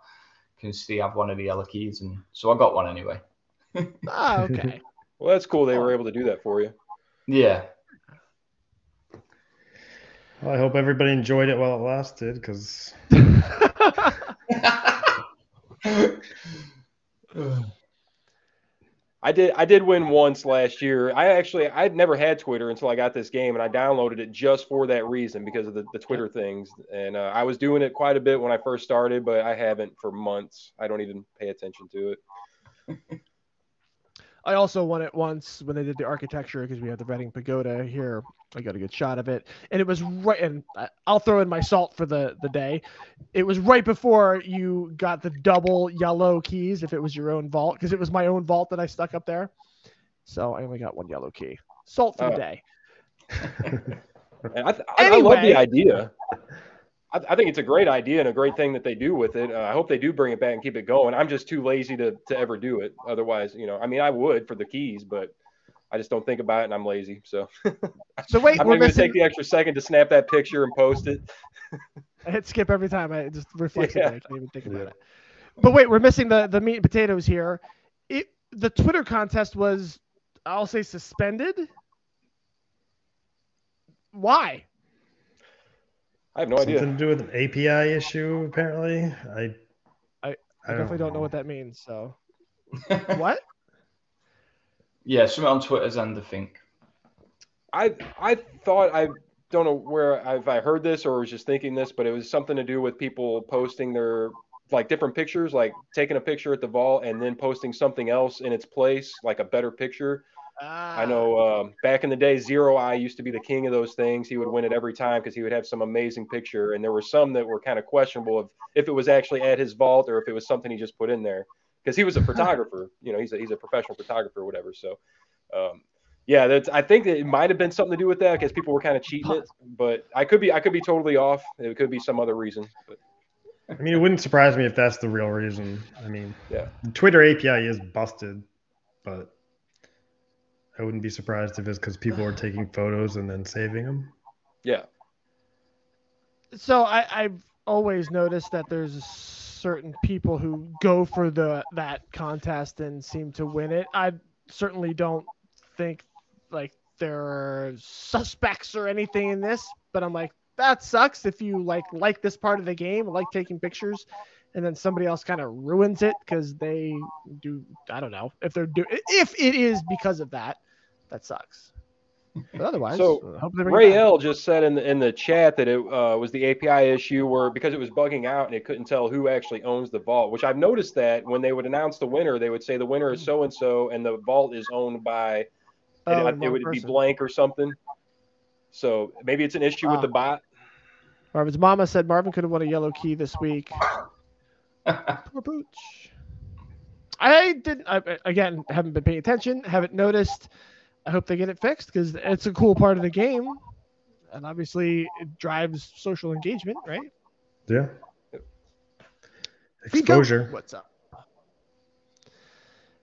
can Steve have one of the yellow keys?" And so I got one anyway. Ah, okay. Well, that's cool. They were able to do that for you. Yeah. Well, I hope everybody enjoyed it while it lasted, because I did. I did win once last year. I actually I'd never had Twitter until I got this game, and I downloaded it just for that reason because of the, the Twitter things. And uh, I was doing it quite a bit when I first started, but I haven't for months. I don't even pay attention to it. I also won it once when they did the architecture because we had the Reading Pagoda here. I got a good shot of it, and it was right. And I'll throw in my salt for the the day. It was right before you got the double yellow keys if it was your own vault because it was my own vault that I stuck up there. So I only got one yellow key. Salt for the Oh. day. I, th- I, I love the idea. I, I think it's a great idea and a great thing that they do with it. Uh, I hope they do bring it back and keep it going. I'm just too lazy to, to ever do it. Otherwise, you know, I mean, I would for the keys, but I just don't think about it and I'm lazy. So So wait, I'm we're not going to take the extra second to snap that picture and post it. I hit skip every time. I just reflexively Yeah. I can't even think about Yeah. it. But wait, we're missing the the meat and potatoes here. It the Twitter contest was, I'll say, suspended. Why? I have no something idea. Something to do with an API issue, apparently. I I- I definitely don't know what that means. So what? yeah, something on Twitter's end, I think. I I thought I don't know where I've I heard this or was just thinking this, but it was something to do with people posting their like different pictures, like taking a picture at the vault and then posting something else in its place, like a better picture. I know um, back in the day, Zero Eye used to be the king of those things. He would win it every time because he would have some amazing picture, and there were some that were kind of questionable of if it was actually at his vault or if it was something he just put in there because he was a photographer. you know, he's a he's a professional photographer or whatever. So, um, yeah, that's I think that it might have been something to do with that because people were kind of cheating it, but I could be I could be totally off. It could be some other reason. But I mean, it wouldn't surprise me if that's the real reason. I mean, Yeah. Twitter API is busted, but I wouldn't be surprised if it's because people are taking photos and then saving them. yeah, So I, I've always noticed that there's certain people who go for the that contest and seem to win it. I certainly don't think like there are suspects or anything in this, but I'm like that sucks if you like like this part of the game, like taking pictures, and then somebody else kind of ruins it because they do I don't know if they're do if it is because of that, that sucks. But otherwise, So, I hope they bring it Ray. L just said in the, in the chat that it uh, was the API issue where because it was bugging out and it couldn't tell who actually owns the vault. Which I've noticed that when they would announce the winner, they would say the winner is so and so, and the vault is owned by Oh, it, the it wrong would be blank or something. So maybe it's an issue with Ah. the bot. Marvin's mama said Marvin could have won a yellow key this week. Poor Pooch. I didn't. I, again, haven't been paying attention. Haven't noticed. I hope they get it fixed because it's a cool part of the game, and obviously it drives social engagement, right? Yeah. Fico, Exposure. What's up?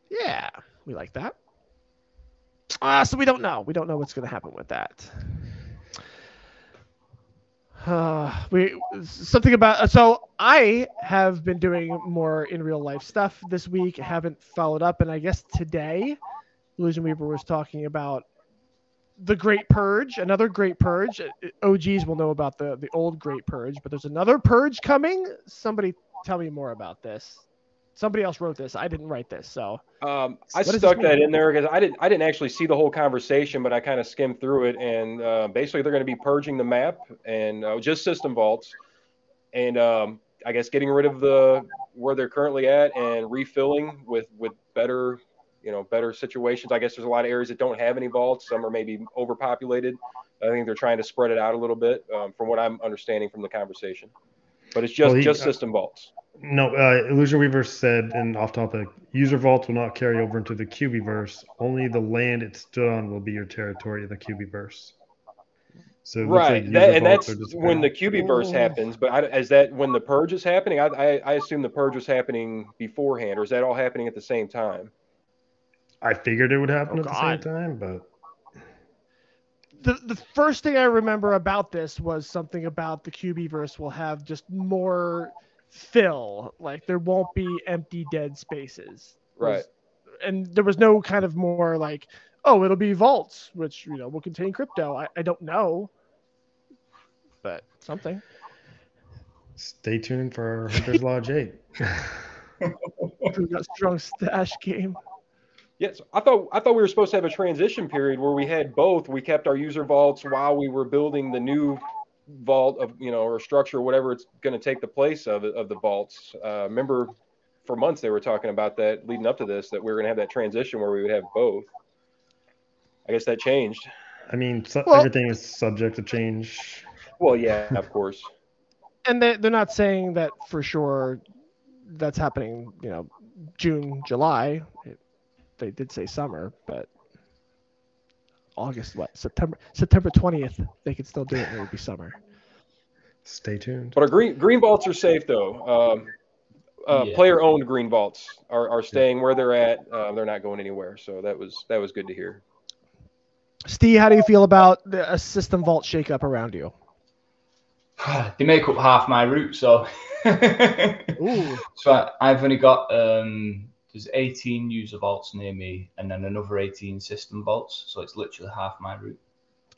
Yeah, we like that. Uh, so we don't know. We don't know what's going to happen with that. Uh, we something about so I have been doing more in real life stuff this week. Haven't followed up, and I guess today, Illusion Weaver was talking about the Great Purge, another Great Purge. OGs will know about the the old Great Purge, but there's another Purge coming. Somebody tell me more about this. Somebody else wrote this. I didn't write this, so Um, I What stuck that in there because I didn't I didn't actually see the whole conversation, but I kind of skimmed through it, and uh, basically they're going to be purging the map and uh, just system vaults, and um, I guess getting rid of the where they're currently at and refilling with with better you know better situations. I guess there's a lot of areas that don't have any vaults. Some are maybe overpopulated. I think they're trying to spread it out a little bit, um, from what I'm understanding from the conversation. But it's just Well, he- just system vaults. No, uh, Illusion Weaver said, and off topic, user vaults will not carry over into the Cubiverse. Only the land it stood on will be your territory in the Cubiverse. So right like that, and that's when the gonna- verse happens but I, is that when the purge is happening I, I, I assume the purge was happening beforehand or is that all happening at the same time I figured it would happen Oh, at the same time, but the the first thing I remember about this was something about the QB will have just more fill. Like there won't be empty dead spaces. right Was- And there was no kind of more like, oh, it'll be vaults, which you know will contain crypto. I, I don't know. But something. stay tuned for Hunter's Lodge 8. Strong stash game. Yes i thought i thought we were supposed to have a transition period where we had both we kept our user vaults while we were building the new vault of you know or structure whatever it's going to take the place of of the vaults uh, remember for months they were talking about that leading up to this that we were going to have that transition where we would have both i guess that changed I mean, su- Well- everything is subject to change. well yeah of course And they, they're not saying that for sure that's happening, you know, June, July. It, they did say summer, but August, what? September September 20th, they could still do it and it would be summer. Stay tuned. But our green green vaults are safe though. Um, uh, Yeah. Player owned green vaults are, are staying where they're at. Uh, they're not going anywhere. So that was that was good to hear. Steve, how do you feel about the, a system vault shakeup around you? they make up half my route, so. Ooh. So I, I've only got um, there's 18 user vaults near me, and then another 18 system vaults. So it's literally half my route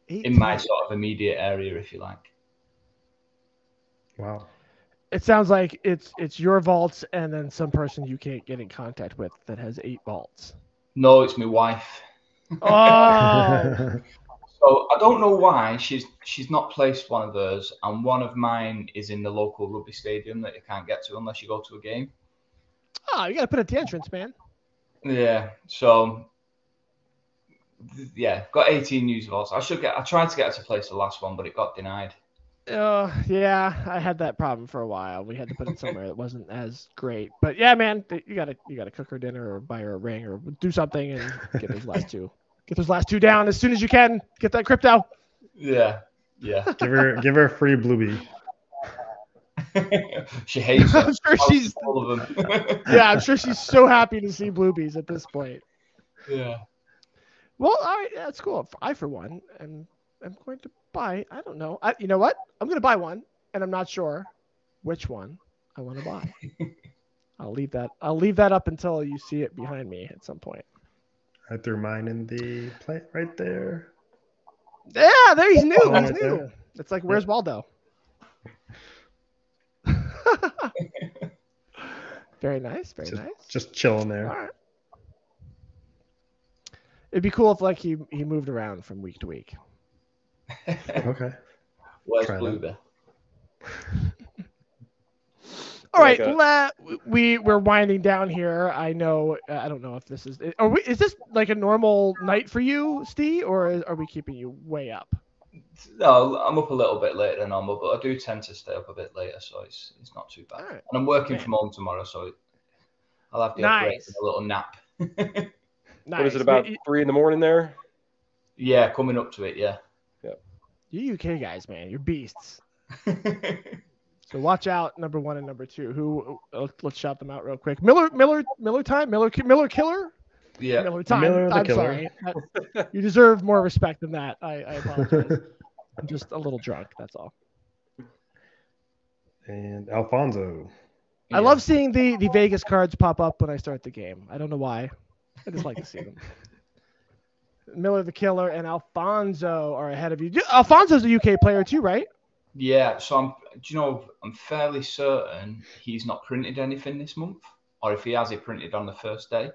in my sort of immediate area, if you like. Wow. It sounds like it's it's your vaults and then some person you can't get in contact with that has eight vaults. No, it's my wife. Oh, So I don't know why she's she's not placed one of those, and one of mine is in the local rugby stadium that you can't get to unless you go to a game. Oh you got to put it at the entrance, man. Yeah. So yeah, got 18 news vaults. I should get. I tried to get her to place the last one, but it got denied. Uh, yeah, I had that problem for a while. We had to put it somewhere that wasn't as great. But yeah, man, you gotta you gotta cook her dinner or buy her a ring or do something and get those last two. Get those last two down as soon as you can. Get that crypto. Yeah. Yeah. give her give her a free bluebee. She hates it. I'm sure she's all of them. yeah, I'm sure she's so happy to see bluebies at this point. yeah. Well, all right, that's cool. I for one am am going to buy. I don't know. I, you know what? I'm going to buy one, and I'm not sure which one I want to buy. I'll leave that. I'll leave that up until you see it behind me at some point. I threw mine in the plant right there. Yeah, there he's new. Oh, he's right new. there. It's like, where's Waldo? Very nice. Very Just, nice. just chilling there. right. It'd be cool if like he he moved around from week to week. Okay. Where's Try that. Blueberry? All right, Like a- we we're winding down here. I know. uh, I don't know if this is. Are we? Is this like a normal night for you, Steve, or is, are we keeping you way up? No, I'm up a little bit later than normal, but I do tend to stay up a bit later, so it's it's not too bad. All right. And I'm working Man. from home tomorrow, so I'll have the Nice. opportunity a little nap. Nice. What is it about You, three in the morning there? yeah, coming up to it, yeah. Yep. you UK guys, man, you're beasts. So watch out, number one and number two. Who? uh, let's shout them out real quick. Miller, Miller, Miller time. Miller, Miller Killer. yeah. Miller time. Miller I'm Killer. sorry. You deserve more respect than that. I, I apologize. I'm just a little drunk. That's all. And Alfonso. I love seeing the the Vegas cards pop up when I start the game. I don't know why. I just like to see them. Miller the Killer and Alfonso are ahead of you. Do- Alfonso's a UK player too, right? Yeah, so I'm. Do you know? I'm fairly certain he's not printed anything this month. or if he has it printed on the first day.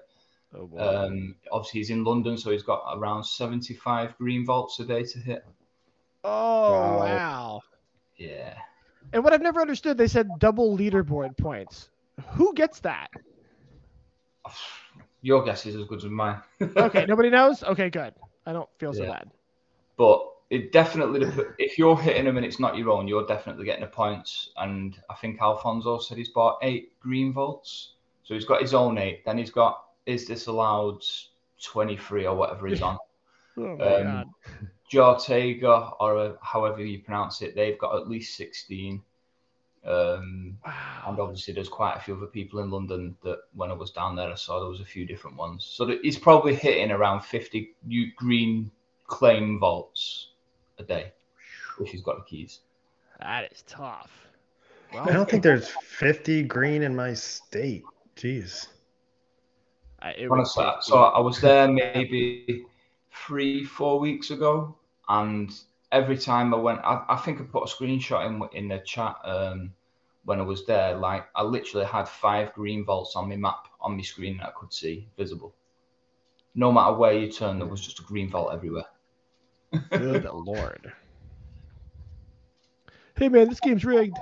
Oh boy. Um, obviously, he's in London, so he's got around 75 green vaults a day to hit. Oh Wow. wow. Yeah. And what I've never understood, they said double leaderboard points. Who gets that? Your guess is as good as mine. Okay, nobody knows. Okay, good. I don't feel so Yeah. bad. but it definitely if you're hitting them and it's not your own, you're definitely getting the points. And I think Alfonso said he's bought eight green vaults, so he's got his own eight. Then he's got is this allowed twenty three or whatever he's on. Oh my Um, god. Jortega or uh, however you pronounce it, they've got at least sixteen. Um, and obviously, there's quite a few other people in London that when I was down there, I saw there was a few different ones. So that he's probably hitting around 50 u- green claim vaults a day if he's got the keys. That is tough. I don't think there's 50 green in my state. Jeez. I, it Honestly, take so I was there maybe three, four weeks ago, and every time I went, I, I think I put a screenshot in in the chat um, when I was there. Like I literally had five green vaults on my map on my screen that I could see visible. No matter where you turn, there was just a green vault everywhere. Good lord. Hey man, this game's rigged.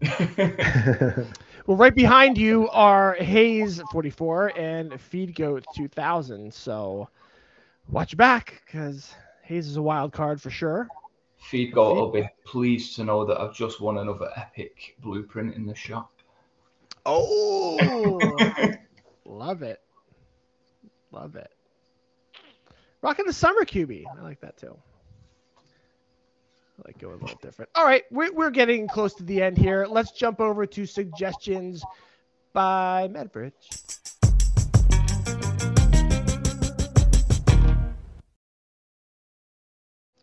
Well, right behind you are Hayes 44 and Feed Goat 2000. So watch back because Hayes is a wild card for sure. Feed Goat will be pleased to know that I've just won another epic blueprint in the shop. Oh, love it. Love it. Rocking the summer QB. I like that too. I like going a little different. All right, we're, we're getting close to the end here. Let's jump over to suggestions by Medvrich.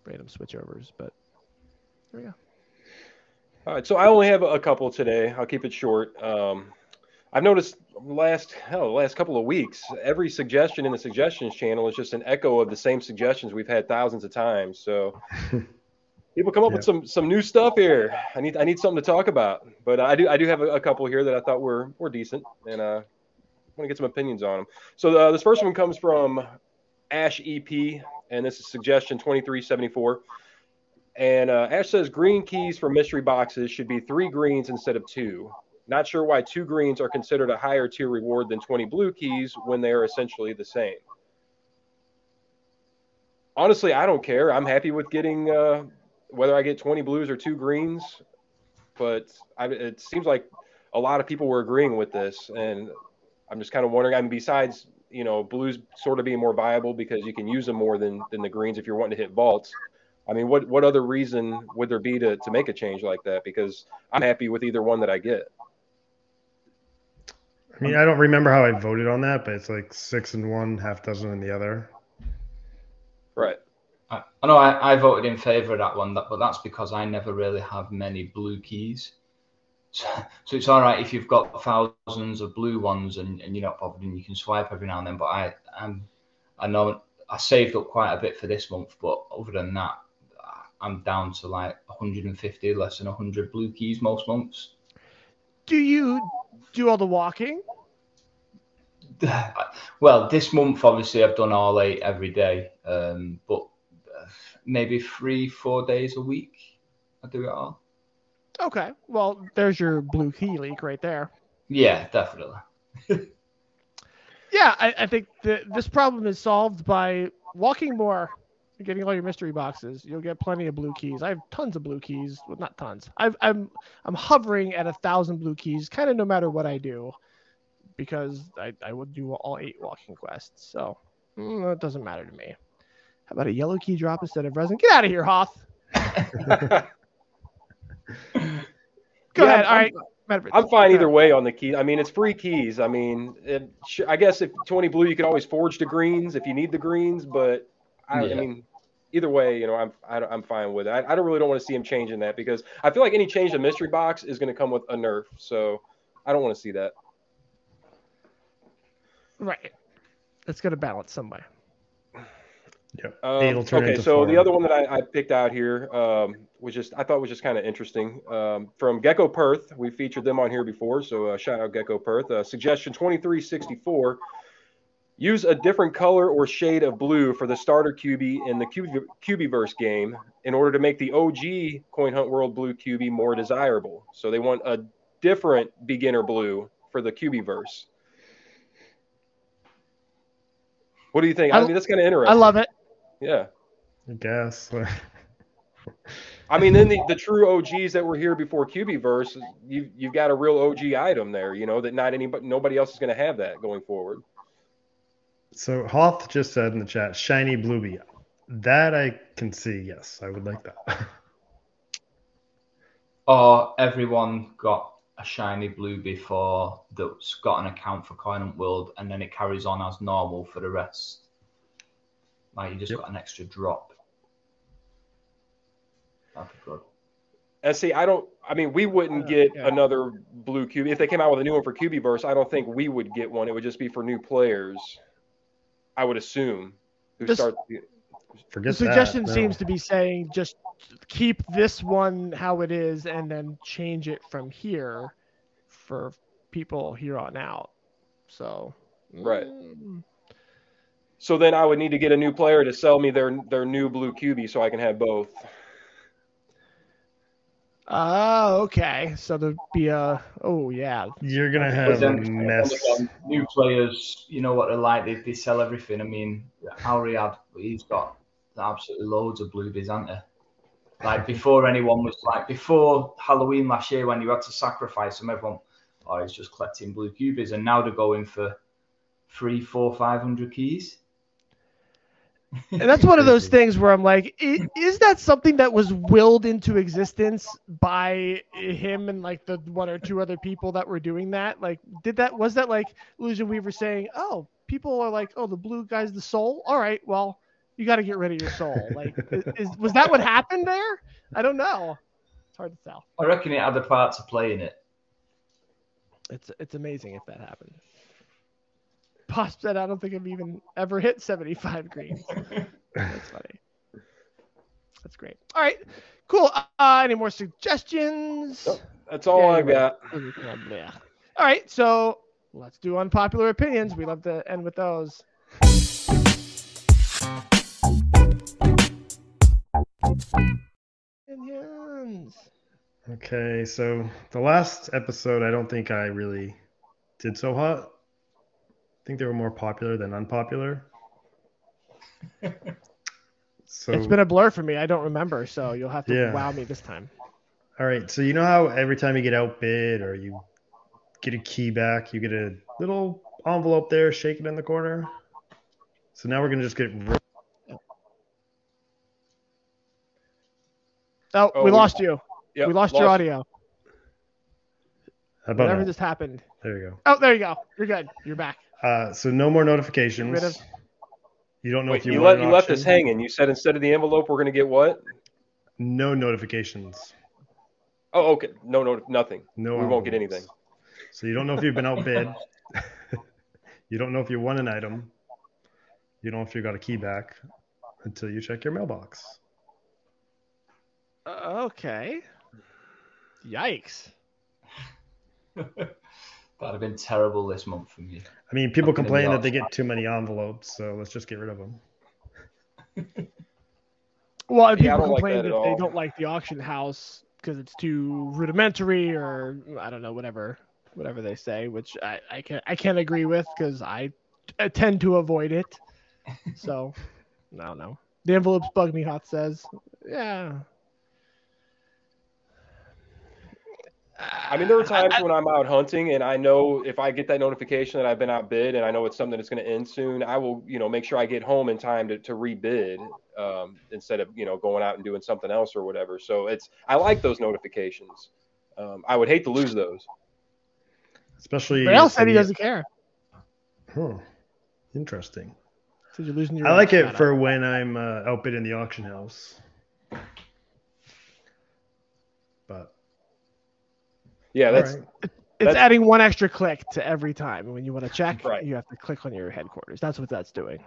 Random switchovers, but there we go. All right, so I only have a couple today. I'll keep it short. Um, I've noticed last hell, last couple of weeks, every suggestion in the suggestions channel is just an echo of the same suggestions we've had thousands of times. So people come up with some some new stuff here. I need I need something to talk about. But I do I do have a, a couple here that I thought were were decent, and uh, I want to get some opinions on them. So uh, this first one comes from Ash EP, and this is suggestion 2374. And uh, Ash says green keys for mystery boxes should be three greens instead of two. Not sure why two greens are considered a higher tier reward than 20 blue keys when they are essentially the same. Honestly, I don't care. I'm happy with getting uh, whether I get 20 blues or two greens, but I, it seems like a lot of people were agreeing with this, and I'm just kind of wondering. I mean, besides you know blues sort of being more viable because you can use them more than than the greens if you're wanting to hit vaults. I mean, what what other reason would there be to to make a change like that? Because I'm happy with either one that I get. I mean, I don't remember how I voted on that, but it's like six and one, half dozen in the other. Right. I, I know I, I voted in favour of that one, but that's because I never really have many blue keys. So, so it's all right if you've got thousands of blue ones and, and you're not bothered and you can swipe every now and then. But I I'm, I know I saved up quite a bit for this month, but other than that, I'm down to like 150, less than 100 blue keys most months. Do you do all the walking? well, this month obviously I've done all eight every day, um, but uh, maybe three, four days a week I do it all. Okay. Well, there's your blue key leak right there. Yeah, definitely. Yeah, I, I think that this problem is solved by walking more, and getting all your mystery boxes. You'll get plenty of blue keys. I have tons of blue keys. Well, not tons. I've, I'm I'm hovering at a thousand blue keys, kind of no matter what I do, because I, I would do all eight walking quests. So mm, it doesn't matter to me. How about a yellow key drop instead of resin? Get out of here, Hoth. Go Yeah, ahead. All I'm- right. Medvrich. I'm fine either way on the key. I mean, it's free keys. I mean, it, I guess if 20 blue, you could always forge the greens if you need the greens. But I, I mean, either way, you know, I'm I, am i am fine with it. I, I don't really don't want to see him changing that because I feel like any change to mystery box is going to come with a nerf. So I don't want to see that. Right. It's going to balance some way. Yep. Um, okay, so the other one that I, I picked out here um, was just I thought was just kind of interesting. Um, from Gecko Perth, we featured them on here before, so uh, shout out Gecko Perth. Uh, suggestion twenty three sixty four. Use a different color or shade of blue for the starter QB in the QB, Cubiverse game in order to make the OG Coin Hunt World Blue QB more desirable. So they want a different beginner blue for the Cubiverse. What do you think? I, I- mean, that's kind of interesting. I love it. Yeah. I guess. I mean, then the, the true OGs that were here before Cubiverse, you you've got a real OG item there, you know, that not anybody nobody else is going to have that going forward. So Hoth just said in the chat, shiny bluebee. That I can see. Yes, I would like that. Or uh, everyone got a shiny blue before that's got an account for Coin Hunt World, and then it carries on as normal for the rest. Like you just Yep. got an extra drop. That'd be good. And see, I don't. I mean, we wouldn't get yeah. another blue QB if they came out with a new one for Cubiverse. I don't think we would get one. It would just be for new players. I would assume. Who Just- start? Forget the suggestion that. no. seems to be saying just keep this one how it is and then change it from here for people here on out. So Right. mm, So then I would need to get a new player to sell me their their new blue QB so I can have both. Oh, okay. So there'd be a oh yeah. You're gonna But have a uh, mess. again, new players, you know what they're like. They, they sell everything. I mean, Alriad, he's got absolutely loads of bluebies, aren't there? Like before anyone was like before Halloween last year when you had to sacrifice them, everyone, oh, he's just collecting blue cubies, and now they're going for three, four, five hundred keys. And that's one of those things where I'm like, is that something that was willed into existence by him and like the one or two other people that were doing that? Like, did that was that like Illusion Weaver saying, "Oh, people are like, oh, the blue guy's the soul. All right, well, you got to get rid of your soul." Like, is, is was that what happened there? I don't know. It's hard to tell. I reckon it had a part to play in it. It's it's amazing if that happened. Pop said, "I don't think I've even ever hit 75 greens." That's funny. That's great. All right, cool. Uh, any more suggestions? Nope. That's all Yeah, I've you're got. Yeah. All right, so let's do unpopular opinions. We love to end with those. Opinions. Okay, so the last episode, I don't think I really did so hot. I think they were more popular than unpopular. So, It's been a blur for me. I don't remember, so you'll have to Yeah. wow me this time. all right. So you know how every time you get outbid or you get a key back, you get a little envelope there, shake it in the corner. So now we're gonna just get. rid- Oh, Oh, we we- lost you. Yep, we lost, your audio. How about Whatever that? just happened. There you go. Oh, there you go. You're good. You're back. Uh, so no more notifications. of- You don't know Wait, if you, you, won let an you left us hanging. You said instead of the envelope, we're gonna get what? No notifications. Oh, okay. No, no, nothing. No. We won't get anything. So you don't know if you've been outbid. you don't know if you won an item. You don't know if you got a key back until you check your mailbox. Uh, okay. Yikes. That'd have been terrible this month for me. I mean, people Up in complain that they get too many envelopes, so let's just get rid of them. Well, and Yeah, people don't like complain that that, they don't like the auction house because it's too rudimentary, or I don't know, whatever, whatever they say, which I, I can I can't agree with because I, I tend to avoid it. So, I don't know. The envelopes bug me. Hoth says, yeah. I mean, there are times when I'm out hunting and I know if I get that notification that I've been outbid and I know it's something that's going to end soon, I will, you know, make sure I get home in time to, to rebid um, instead of, you know, going out and doing something else or whatever. So it's, I like those notifications. Um, I would hate to lose those. Especially. But else said he doesn't care. Huh. Interesting. So you're losing your. I like it for when I'm uh, outbid in the auction house. Yeah, all that's, right. It's that's- adding one extra click to every time. When you want to check, Right. you have to click on your headquarters. That's what that's doing.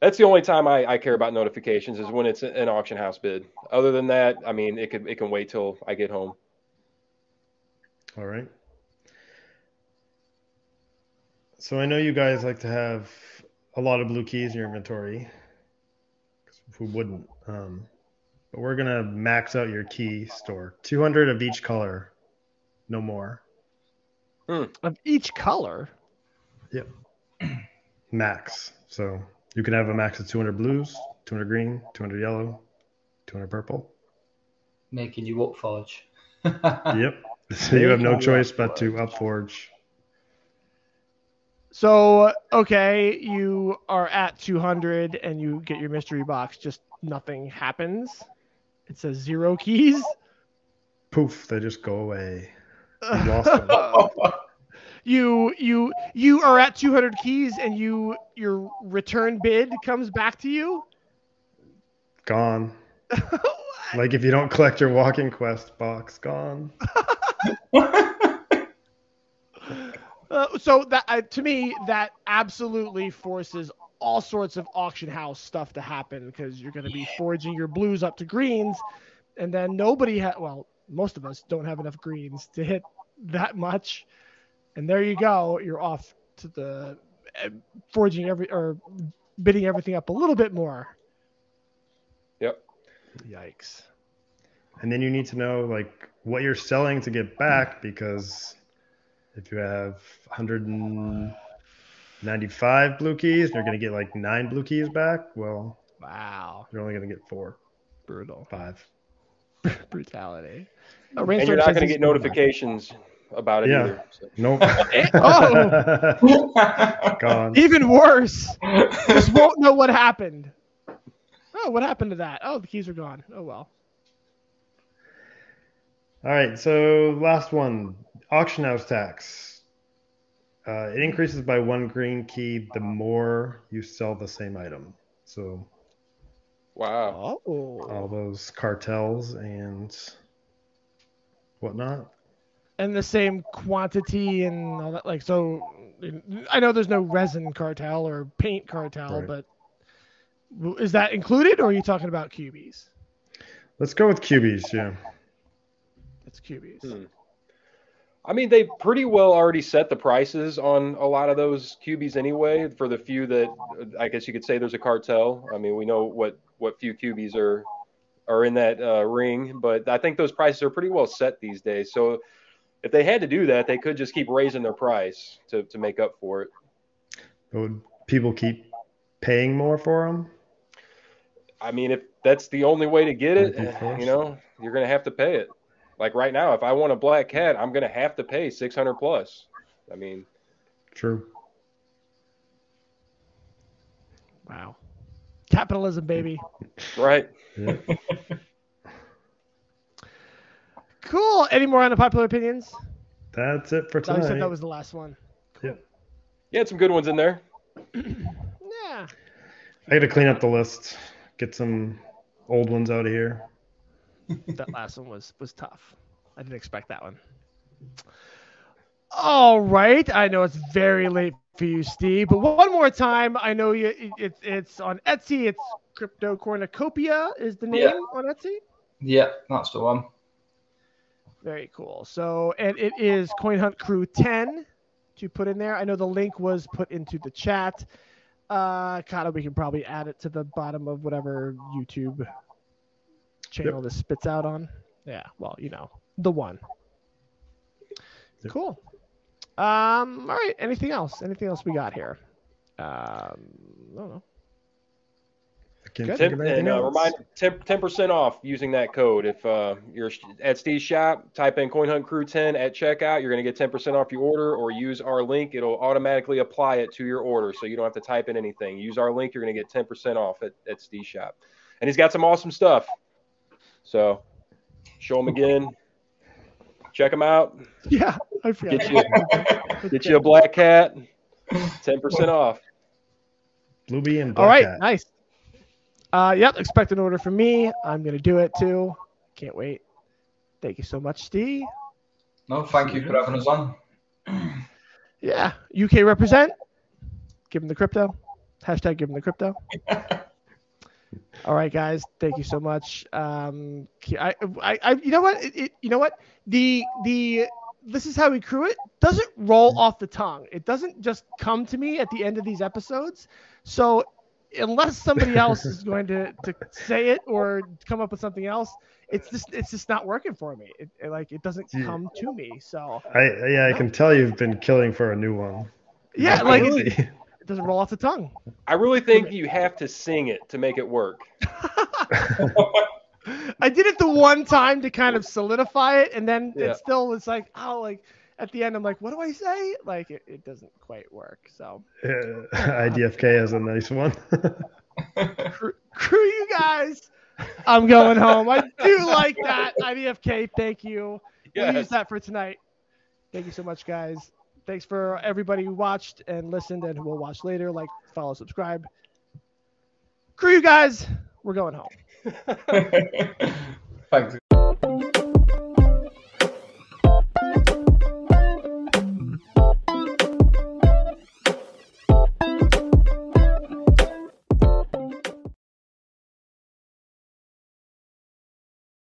That's the only time I, I care about notifications is when it's an auction house bid. Other than that, I mean, it could it can wait till I get home. All right. So I know you guys like to have a lot of blue keys in your inventory. Who wouldn't? Um, but we're gonna max out your key store. 200 of each color, no more. Hmm. Of each color. Yep. max. So you can have a max of 200 blues, 200 green, 200 yellow, 200 purple. Making you up, Forge. Yep. So you have no choice but to upforge. So okay, you are at 200 and you get your mystery box. Just nothing happens. It says zero keys. Poof, they just go away. You lost them. you you you are at 200 keys and you your return bid comes back to you. Gone. Like if you don't collect your walking quest box, gone. Uh, so that uh, to me that absolutely forces all sorts of auction house stuff to happen because you're going to be forging your blues up to greens and then nobody ha- well most of us don't have enough greens to hit that much. And there you go you're off to the uh, forging every or bidding everything up a little bit more. Yep. yikes. And then you need to know like what you're selling to get back because if you have 195 blue keys and you're going to get like nine blue keys back, well, wow you're only going to get four, brutal five. brutality oh, And you're not going to get going back. notifications about it Yeah. either. So. Nope. oh Gone. Even worse. Just won't know what happened. Oh, what happened to that? Oh, the keys are gone. Oh well. All right, so last one auction house tax. Uh, it increases by one green key the more you sell the same item. So Wow. Oh. all those cartels and whatnot. And the same quantity and all that. Like so, I know there's no resin cartel or paint cartel, Right. but is that included, or are you talking about cubies? Let's go with cubies. Yeah. It's cubies. Hmm. I mean, they pretty well already set the prices on a lot of those cubies anyway. For the few that, I guess you could say there's a cartel. I mean, we know what what few cubies are are in that uh, ring, but I think those prices are pretty well set these days. So if they had to do that, they could just keep raising their price to to make up for it. Would people keep paying more for them? I mean, if that's the only way to get it, Might be forced. you know, you're gonna have to pay it. Like right now, if I want a black cat, I'm gonna have to pay 600 plus. I mean, True. Wow. Capitalism, baby. right? Yeah. Cool. Any more unpopular opinions? That's it for tonight. I thought said that was the last one. You had some good ones in there. Yeah. I got to clean up the list, get some old ones out of here. That last one was was tough. I didn't expect that one. All right, I know it's very late for you, Steve, but one more time, I know you. it- It's it's on Etsy. It's Crypto Cornucopia is the name Yeah. on Etsy. yeah, that's the one. Very cool. So, and it is Coin Hunt Crew 10 to put in there. I know the link was put into the chat. Uh, kind of, we can probably add it to the bottom of whatever YouTube channel this spits out on. Yeah, well, you know, the one. Yep. Cool. Um, all right. Anything else? Anything else we got here? Um, I don't know. I can't Good. think Ten, of anything and uh, else. remind 10 percent off using that code. If uh, you're at Steve's shop, type in Coin Hunt Crew 10 at checkout. You're going to get 10 percent off your order, or use our link. It'll automatically apply it to your order, so you don't have to type in anything. Use our link. You're going to get 10 percent off at, at Steve's shop, and he's got some awesome stuff. So show them again. Check them out. Yeah, I forgot. Get you get you a black cat. 10 percent off. Bluebee and All right, Black Cat. nice. Uh, yep, expect an order from me. I'm gonna do it too. Can't wait. Thank you so much, Steve. No, thank you for having us on. Yeah, UK represent. Give him the crypto. Hashtag give him the crypto. All right, guys. Thank you so much. Um, I, I, I you know what? It, it, you know what? The, the, this is how we crew it. Doesn't roll off the tongue. It doesn't just come to me at the end of these episodes. So, unless somebody else is going to, to say it or come up with something else, it's just, it's just not working for me. It, it like, it doesn't come to me. So, I yeah, I can tell you've been killing for a new one. yeah, like, crazy. it, it doesn't roll off the tongue. I really think you have to sing it to make it work. I did it the one time to kind of solidify it, and then Yeah. it still was like, oh, like at the end, I'm like, what do I say? Like it, it doesn't quite work. So Uh, IDFK has a nice one. screw, screw you guys. I'm going home. I do like that. IDFK, thank you. We'll use that for tonight. Thank you so much, guys. Thanks for everybody who watched and listened and who will watch later. Like, follow, subscribe. Crew, you guys. We're going home. Thanks.